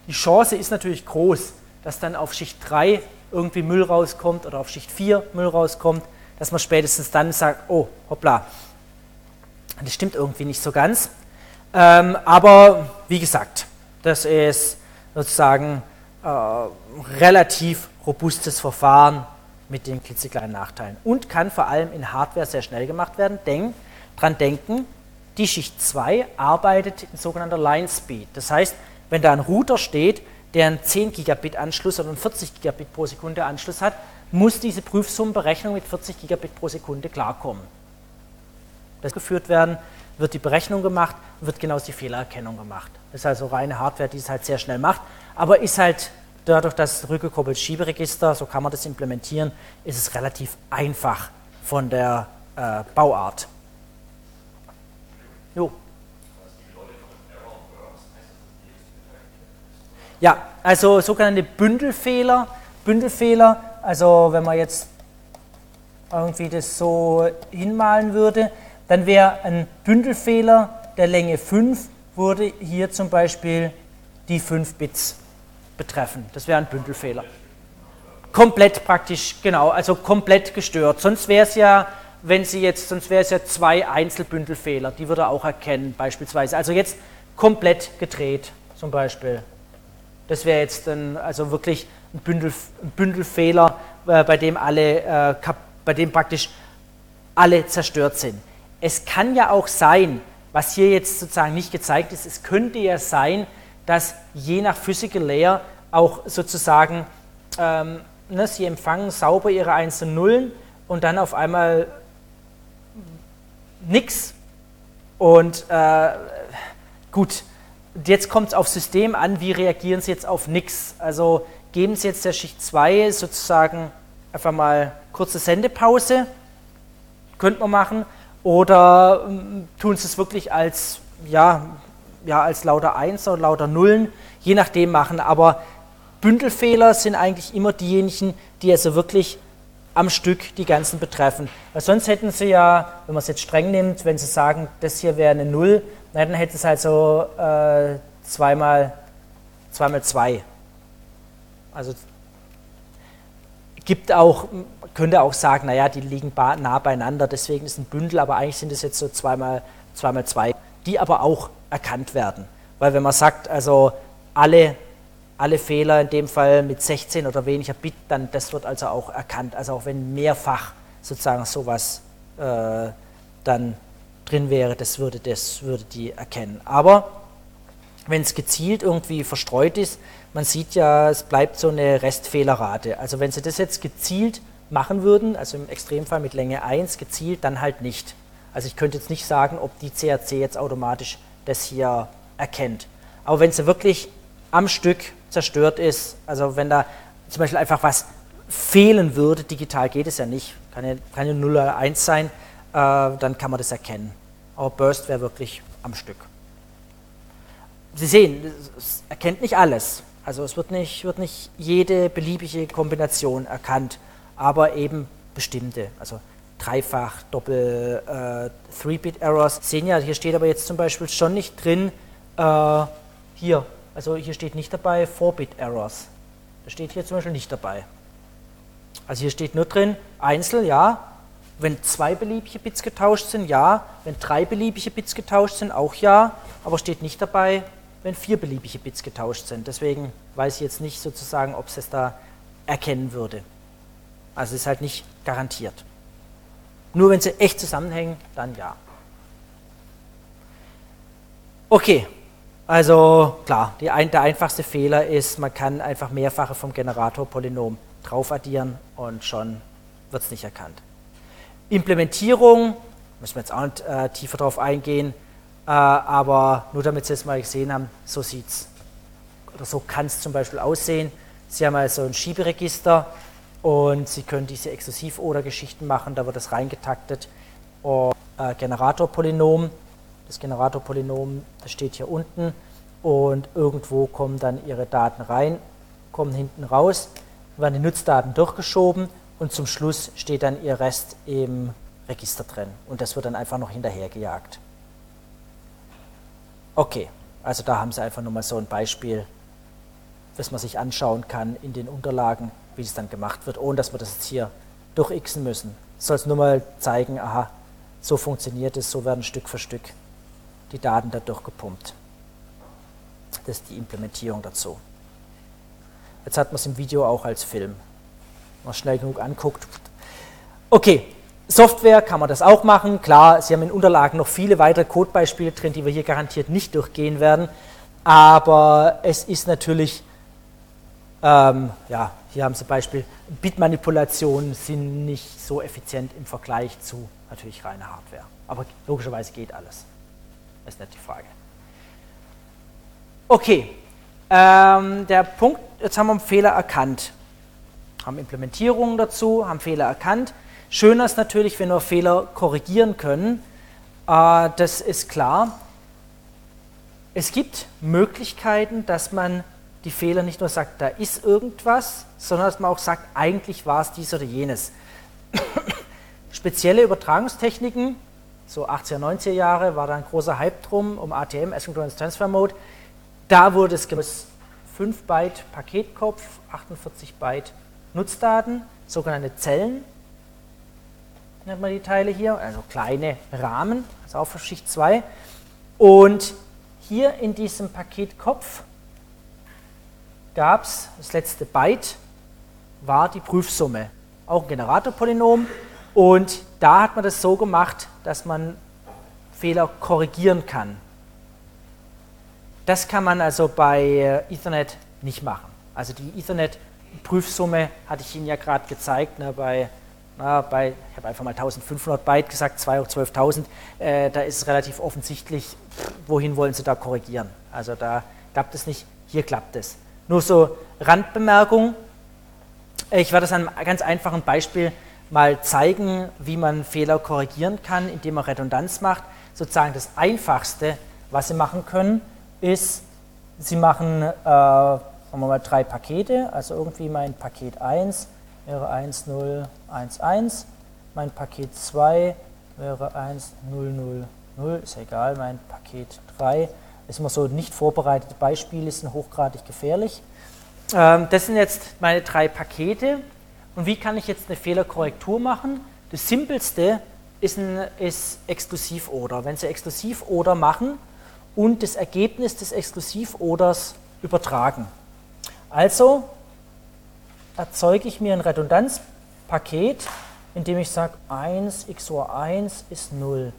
Die Chance ist natürlich groß, dass dann auf Schicht 3 irgendwie Müll rauskommt oder auf Schicht 4 Müll rauskommt, dass man spätestens dann sagt, oh, hoppla, das stimmt irgendwie nicht so ganz. Ähm, aber wie gesagt, Das ist sozusagen relativ robustes Verfahren mit den klitzekleinen Nachteilen und kann vor allem in Hardware sehr schnell gemacht werden. Denk, dran denken, die Schicht 2 arbeitet in sogenannter Line Speed. Das heißt, wenn da ein Router steht, der einen 10 Gigabit Anschluss oder einen 40 Gigabit pro Sekunde Anschluss hat, muss diese Prüfsummenberechnung mit 40 Gigabit pro Sekunde klarkommen. Das geführt werden, wird die Berechnung gemacht, wird genauso die Fehlererkennung gemacht. Das ist also reine Hardware, die es halt sehr schnell macht, aber ist halt dadurch, dass rückgekoppelt Schieberegister, so kann man das implementieren, ist es relativ einfach von der äh, Bauart. Jo. Ja, also sogenannte Bündelfehler. Bündelfehler, also wenn man jetzt irgendwie das so hinmalen würde, dann wäre ein Bündelfehler der Länge 5, würde hier zum Beispiel die 5 Bits betreffen. Das wäre ein Bündelfehler. Komplett praktisch, genau, also komplett gestört. Sonst wäre es ja wenn Sie jetzt, sonst wäre es ja zwei Einzelbündelfehler, die würde er auch erkennen, beispielsweise. Also jetzt komplett gedreht, zum Beispiel. Das wäre jetzt dann also wirklich ein, Bündel, ein Bündelfehler, äh, bei dem alle, äh, bei dem praktisch alle zerstört sind. Es kann ja auch sein, was hier jetzt sozusagen nicht gezeigt ist, es könnte ja sein, dass je nach Physical Layer auch sozusagen ähm, ne, Sie empfangen sauber Ihre einzelnen Nullen und dann auf einmal nichts. Und äh, gut, jetzt kommt es auf System an, wie reagieren Sie jetzt auf nichts. Also geben Sie jetzt der Schicht 2 sozusagen einfach mal kurze Sendepause, könnte man machen, oder ähm, tun Sie es wirklich als, ja, ja, als lauter 1 oder lauter Nullen, je nachdem machen. Aber Bündelfehler sind eigentlich immer diejenigen, die also wirklich am Stück die ganzen betreffen. Weil sonst hätten sie ja, wenn man es jetzt streng nimmt, wenn sie sagen, das hier wäre eine Null, dann hätten es halt so äh, zweimal, zweimal zwei. Also gibt auch, könnte auch sagen, naja, die liegen nah beieinander, deswegen ist ein Bündel, aber eigentlich sind es jetzt so zweimal, zweimal zwei, die aber auch erkannt werden. Weil wenn man sagt, also alle alle Fehler in dem Fall mit 16 oder weniger Bit, dann das wird also auch erkannt. Also auch wenn mehrfach sozusagen sowas äh, dann drin wäre, das würde, das würde die erkennen. Aber wenn es gezielt irgendwie verstreut ist, man sieht ja, es bleibt so eine Restfehlerrate. Also wenn Sie das jetzt gezielt machen würden, also im Extremfall mit Länge 1 gezielt, dann halt nicht. Also ich könnte jetzt nicht sagen, ob die CRC jetzt automatisch das hier erkennt. Aber wenn Sie wirklich am Stück zerstört ist, also wenn da zum Beispiel einfach was fehlen würde, digital geht es ja nicht, kann ja, kann ja 0 oder 1 sein, äh, dann kann man das erkennen. Aber Burst wäre wirklich am Stück. Sie sehen, es erkennt nicht alles. Also es wird nicht, wird nicht jede beliebige Kombination erkannt, aber eben bestimmte. Also Dreifach, Doppel, äh, Three-Bit-Errors. Sehen ja, hier steht aber jetzt zum Beispiel schon nicht drin, äh, hier also hier steht nicht dabei 4-Bit-Errors. Das steht hier zum Beispiel nicht dabei. Also hier steht nur drin, Einzel, ja. Wenn zwei beliebige Bits getauscht sind, ja. Wenn drei beliebige Bits getauscht sind, auch ja. Aber steht nicht dabei, wenn vier beliebige Bits getauscht sind. Deswegen weiß ich jetzt nicht sozusagen, ob es es da erkennen würde. Also ist halt nicht garantiert. Nur wenn sie echt zusammenhängen, dann ja. Okay, also klar, ein, der einfachste Fehler ist, man kann einfach mehrfache vom Generator-Polynom drauf addieren und schon wird es nicht erkannt. Implementierung, müssen wir jetzt auch nicht äh, tiefer drauf eingehen, äh, aber nur damit Sie es mal gesehen haben, so sieht es oder so kann es zum Beispiel aussehen. Sie haben also ein Schieberegister und Sie können diese Exklusiv-Oder-Geschichten machen, da wird es reingetaktet. Und, äh, Generator-Polynom, das Generatorpolynom, das steht hier unten. Und irgendwo kommen dann Ihre Daten rein, kommen hinten raus, werden die Nutzdaten durchgeschoben und zum Schluss steht dann Ihr Rest im Register drin. Und das wird dann einfach noch hinterhergejagt. Okay, also da haben Sie einfach nur mal so ein Beispiel, was man sich anschauen kann in den Unterlagen, wie es dann gemacht wird, ohne dass wir das jetzt hier durchxen müssen. Soll es nur mal zeigen, aha, so funktioniert es, so werden Stück für Stück die Daten dadurch gepumpt. Das ist die Implementierung dazu. Jetzt hat man es im Video auch als Film. Wenn man schnell genug anguckt. Okay, Software kann man das auch machen. Klar, Sie haben in Unterlagen noch viele weitere Codebeispiele drin, die wir hier garantiert nicht durchgehen werden. Aber es ist natürlich, ähm, ja, hier haben Sie Beispiel, Bitmanipulationen sind nicht so effizient im Vergleich zu natürlich reiner Hardware. Aber logischerweise geht alles. Das ist nicht die Frage. Okay, ähm, der Punkt, jetzt haben wir einen Fehler erkannt. Haben Implementierungen dazu, haben Fehler erkannt. Schöner ist natürlich, wenn wir Fehler korrigieren können. Äh, das ist klar. Es gibt Möglichkeiten, dass man die Fehler nicht nur sagt, da ist irgendwas, sondern dass man auch sagt, eigentlich war es dies oder jenes. [COUGHS] Spezielle Übertragungstechniken, so 80er, 90er Jahre, war da ein großer Hype drum, um ATM, Asynchronous Transfer Mode. Da wurde es 5 Byte Paketkopf, 48 Byte Nutzdaten, sogenannte Zellen, nennt man die Teile hier, also kleine Rahmen, also auch für Schicht 2. Und hier in diesem Paketkopf gab es, das letzte Byte war die Prüfsumme, auch ein Generatorpolynom. Und da hat man das so gemacht, dass man Fehler korrigieren kann. Das kann man also bei äh, Ethernet nicht machen. Also die Ethernet-Prüfsumme hatte ich Ihnen ja gerade gezeigt, ne, bei, na, bei, ich habe einfach mal 1500 Byte gesagt, 2 hoch 12.000, äh, da ist es relativ offensichtlich, wohin wollen Sie da korrigieren. Also da klappt es nicht, hier klappt es. Nur so Randbemerkung. Ich werde das an einem ganz einfachen Beispiel mal zeigen, wie man Fehler korrigieren kann, indem man Redundanz macht. Sozusagen das Einfachste, was Sie machen können, ist, Sie machen, äh, sagen wir mal, drei Pakete. Also irgendwie mein Paket 1 wäre 1, 0, 1, 1. Mein Paket 2 wäre 1, 0, 0, 0. Ist egal, mein Paket 3 ist immer so nicht vorbereitete Beispiele, sind hochgradig gefährlich. Ähm, das sind jetzt meine drei Pakete. Und wie kann ich jetzt eine Fehlerkorrektur machen? Das simpelste ist, ein, ist Exklusiv-Oder. Wenn Sie Exklusiv-Oder machen und das Ergebnis des Exklusiv-Oders übertragen. Also erzeuge ich mir ein Redundanzpaket, indem ich sage, 1 XOR 1 ist 0.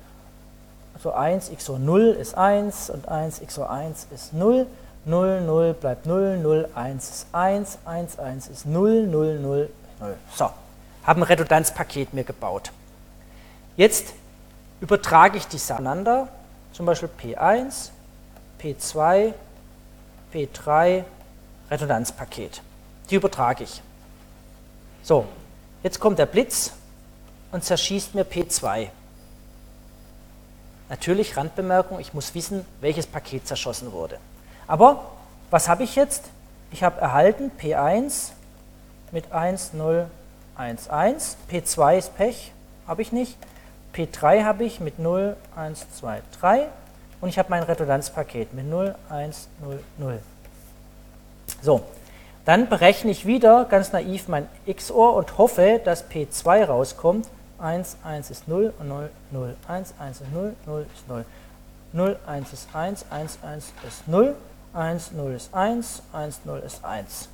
Also 1 XOR 0 ist 1 und 1 XOR 1 ist 0. 0, 0 bleibt 0, 0, 1 ist 1, 1, 1 ist 0, 0, 0, 0. So, habe ein Redundanzpaket mir gebaut. Jetzt übertrage ich diese aneinander, zum Beispiel P1, P2, P3, Redundanzpaket. Die übertrage ich. So, jetzt kommt der Blitz und zerschießt mir P2. Natürlich Randbemerkung, ich muss wissen, welches Paket zerschossen wurde. Aber was habe ich jetzt? Ich habe erhalten P1 mit 1, 0, 1, 1. P2 ist Pech, habe ich nicht. P3 habe ich mit 0, 1, 2, 3. Und ich habe mein Redundanzpaket mit 0, 1, 0, 0. So, dann berechne ich wieder ganz naiv mein XOR und hoffe, dass P2 rauskommt 1, 1 ist 0 und 0, 0. 1, 1 ist 0, 0 ist 0. 0, 1 ist 1, 1, 1 ist 0. 1, 0 ist 1, 1, 0 ist 1.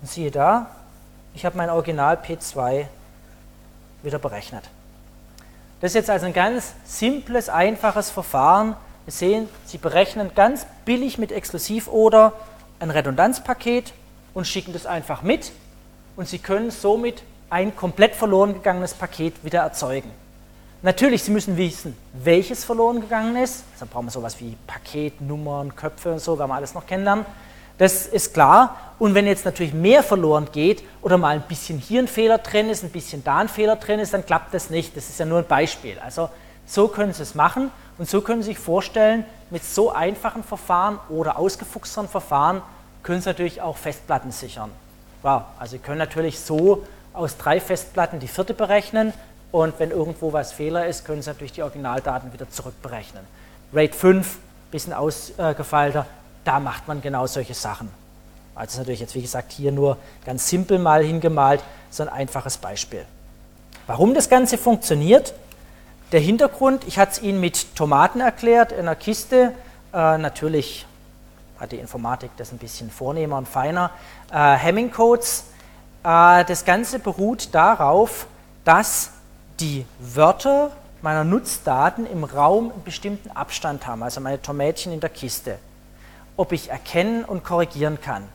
Und siehe da, ich habe mein Original P2 wieder berechnet. Das ist jetzt also ein ganz simples, einfaches Verfahren. Wir sehen, Sie berechnen ganz billig mit Exklusiv-Oder ein Redundanzpaket und schicken das einfach mit und Sie können somit ein komplett verloren gegangenes Paket wieder erzeugen. Natürlich, Sie müssen wissen, welches verloren gegangen ist. Da brauchen wir sowas wie Paketnummern, Köpfe und so, werden wir alles noch kennenlernen. Das ist klar. Und wenn jetzt natürlich mehr verloren geht oder mal ein bisschen hier ein Fehler drin ist, ein bisschen da ein Fehler drin ist, dann klappt das nicht. Das ist ja nur ein Beispiel. Also so können Sie es machen und so können Sie sich vorstellen, mit so einfachen Verfahren oder ausgefuchsteren Verfahren können Sie natürlich auch Festplatten sichern. Wow. Also Sie können natürlich so aus drei Festplatten die vierte berechnen und wenn irgendwo was Fehler ist, können Sie natürlich die Originaldaten wieder zurückberechnen. RAID 5, bisschen ausgefeilter, da macht man genau solche Sachen. Also ist natürlich jetzt, wie gesagt, hier nur ganz simpel mal hingemalt, so ein einfaches Beispiel. Warum das Ganze funktioniert? Der Hintergrund, ich hatte es Ihnen mit Tomaten erklärt, in einer Kiste, äh, natürlich hat die Informatik das ein bisschen vornehmer und feiner. Äh, Hamming-Codes, das Ganze beruht darauf, dass die Wörter meiner Nutzdaten im Raum einen bestimmten Abstand haben, also meine Tomätchen in der Kiste, ob ich erkennen und korrigieren kann.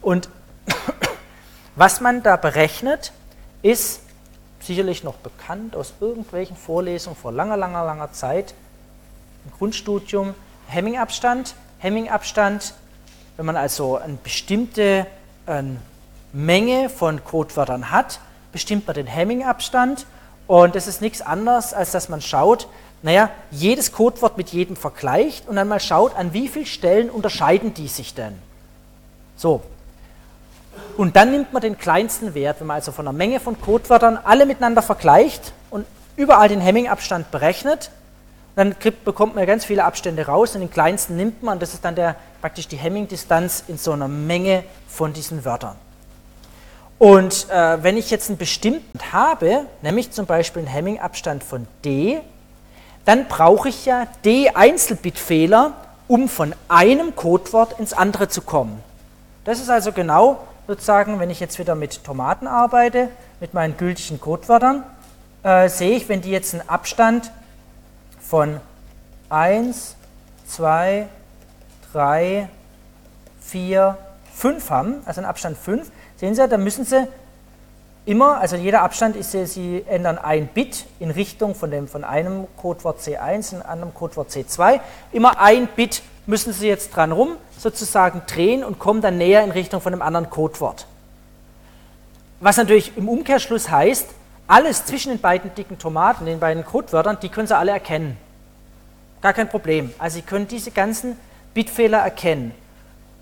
Und [COUGHS] was man da berechnet, ist sicherlich noch bekannt aus irgendwelchen Vorlesungen vor langer, langer, langer Zeit im Grundstudium. Hemmingabstand. Hemmingabstand, wenn man also eine bestimmte äh, Menge von Codewörtern hat, bestimmt man den Hemmingabstand und das ist nichts anderes, als dass man schaut, naja, jedes Codewort mit jedem vergleicht und dann mal schaut, an wie vielen Stellen unterscheiden die sich denn. So. Und dann nimmt man den kleinsten Wert, wenn man also von einer Menge von Codewörtern alle miteinander vergleicht und überall den Hamming-Abstand berechnet, dann kriegt, bekommt man ganz viele Abstände raus und den kleinsten nimmt man, das ist dann der, praktisch die Hamming-Distanz in so einer Menge von diesen Wörtern. Und äh, wenn ich jetzt einen bestimmten habe, nämlich zum Beispiel einen Hamming-Abstand von d, dann brauche ich ja d Einzelbitfehler, um von einem Codewort ins andere zu kommen. Das ist also genau sozusagen, wenn ich jetzt wieder mit Tomaten arbeite, mit meinen gültigen Codewörtern, äh, sehe ich, wenn die jetzt einen Abstand von 1, 2, 3, 4, 5 haben, also einen Abstand 5, Sehen Sie, da müssen Sie immer, also jeder Abstand ist, Sie ändern ein Bit in Richtung von, dem, von einem Codewort C1 in einem Codewort C2. Immer ein Bit müssen Sie jetzt dran rum sozusagen drehen und kommen dann näher in Richtung von einem anderen Codewort. Was natürlich im Umkehrschluss heißt, alles zwischen den beiden dicken Tomaten, den beiden Codewörtern, die können Sie alle erkennen. Gar kein Problem. Also Sie können diese ganzen Bitfehler erkennen.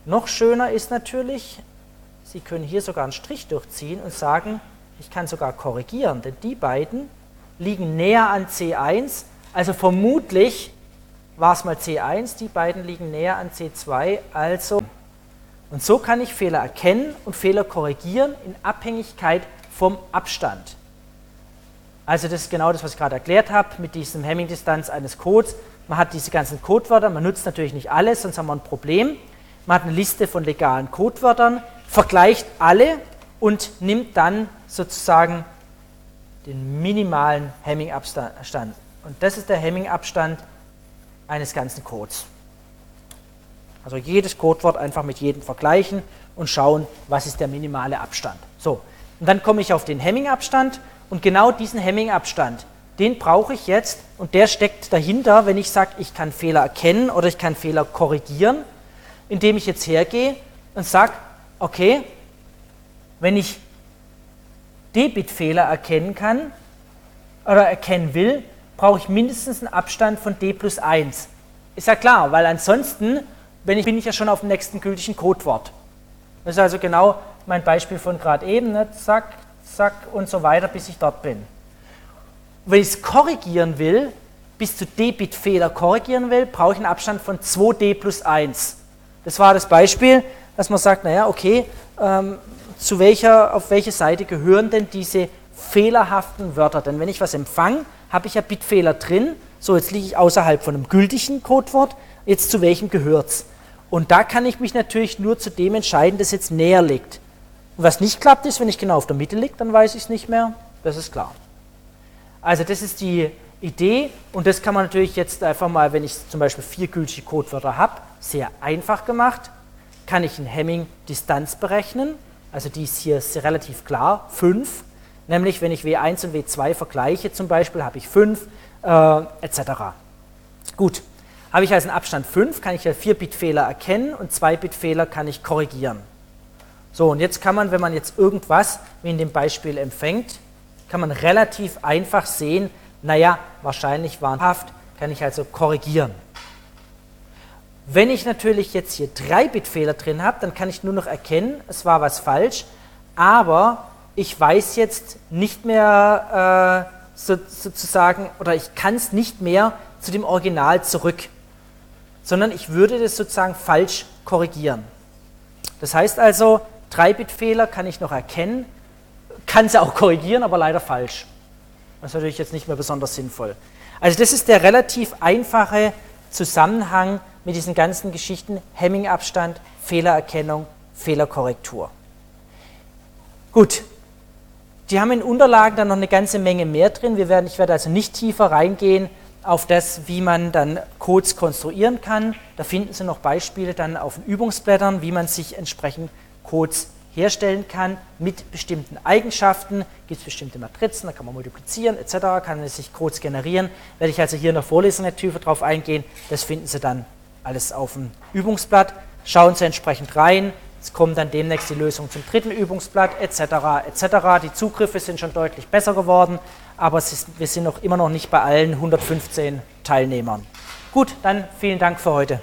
Noch schöner ist natürlich, Sie können hier sogar einen Strich durchziehen und sagen, ich kann sogar korrigieren, denn die beiden liegen näher an C1, also vermutlich war es mal C1, die beiden liegen näher an C2, also und so kann ich Fehler erkennen und Fehler korrigieren in Abhängigkeit vom Abstand. Also das ist genau das, was ich gerade erklärt habe mit diesem Hamming-Distanz eines Codes. Man hat diese ganzen Codewörter, man nutzt natürlich nicht alles, sonst haben wir ein Problem. Man hat eine Liste von legalen Codewörtern, vergleicht alle und nimmt dann sozusagen den minimalen Hamming-Abstand. Und das ist der Hamming-Abstand eines ganzen Codes. Also jedes Codewort einfach mit jedem vergleichen und schauen, was ist der minimale Abstand. So, und dann komme ich auf den Hamming-Abstand und genau diesen Hamming-Abstand, den brauche ich jetzt und der steckt dahinter, wenn ich sage, ich kann Fehler erkennen oder ich kann Fehler korrigieren, indem ich jetzt hergehe und sage, okay, wenn ich D-Bit-Fehler erkennen kann oder erkennen will, brauche ich mindestens einen Abstand von D plus 1. Ist ja klar, weil ansonsten wenn ich, bin ich ja schon auf dem nächsten gültigen Codewort. Das ist also genau mein Beispiel von gerade eben, ne? zack, zack und so weiter, bis ich dort bin. wenn ich es korrigieren will, bis zu D-Bit-Fehler korrigieren will, brauche ich einen Abstand von 2D plus 1. Das war das Beispiel, dass man sagt, naja, okay, ähm, zu welcher, auf welche Seite gehören denn diese fehlerhaften Wörter? Denn wenn ich was empfange, habe ich ja Bitfehler drin. So, jetzt liege ich außerhalb von einem gültigen Codewort. Jetzt zu welchem gehört es? Und da kann ich mich natürlich nur zu dem entscheiden, das jetzt näher liegt. Und was nicht klappt, ist, wenn ich genau auf der Mitte liege, dann weiß ich es nicht mehr. Das ist klar. Also das ist die Idee und das kann man natürlich jetzt einfach mal, wenn ich zum Beispiel vier gültige Codewörter habe, sehr einfach gemacht kann ich ein Hamming-Distanz berechnen. Also die ist hier relativ klar, 5. Nämlich, wenn ich W1 und W2 vergleiche, zum Beispiel, habe ich 5 äh, etc. Gut, habe ich also einen Abstand 5, kann ich ja 4-Bit-Fehler erkennen und 2-Bit-Fehler kann ich korrigieren. So, und jetzt kann man, wenn man jetzt irgendwas wie in dem Beispiel empfängt, kann man relativ einfach sehen, naja, wahrscheinlich wahrhaft, kann ich also korrigieren. Wenn ich natürlich jetzt hier 3-Bit-Fehler drin habe, dann kann ich nur noch erkennen, es war was falsch, aber ich weiß jetzt nicht mehr äh, so, sozusagen, oder ich kann es nicht mehr zu dem Original zurück, sondern ich würde das sozusagen falsch korrigieren. Das heißt also, 3-Bit-Fehler kann ich noch erkennen, kann sie auch korrigieren, aber leider falsch. Das ist natürlich jetzt nicht mehr besonders sinnvoll. Also das ist der relativ einfache Zusammenhang mit diesen ganzen Geschichten Hemming-Abstand, Fehlererkennung, Fehlerkorrektur. Gut, die haben in Unterlagen dann noch eine ganze Menge mehr drin. Wir werden, ich werde also nicht tiefer reingehen auf das, wie man dann Codes konstruieren kann. Da finden Sie noch Beispiele dann auf den Übungsblättern, wie man sich entsprechend Codes herstellen kann mit bestimmten Eigenschaften. Gibt es bestimmte Matrizen, da kann man multiplizieren etc., kann sich Codes generieren. Werde ich also hier in der Vorlesung nicht tiefer drauf eingehen. Das finden Sie dann alles auf dem Übungsblatt. Schauen Sie entsprechend rein. Es kommt dann demnächst die Lösung zum dritten Übungsblatt etc. etc. Die Zugriffe sind schon deutlich besser geworden, aber ist, wir sind noch immer noch nicht bei allen 115 Teilnehmern. Gut, dann vielen Dank für heute.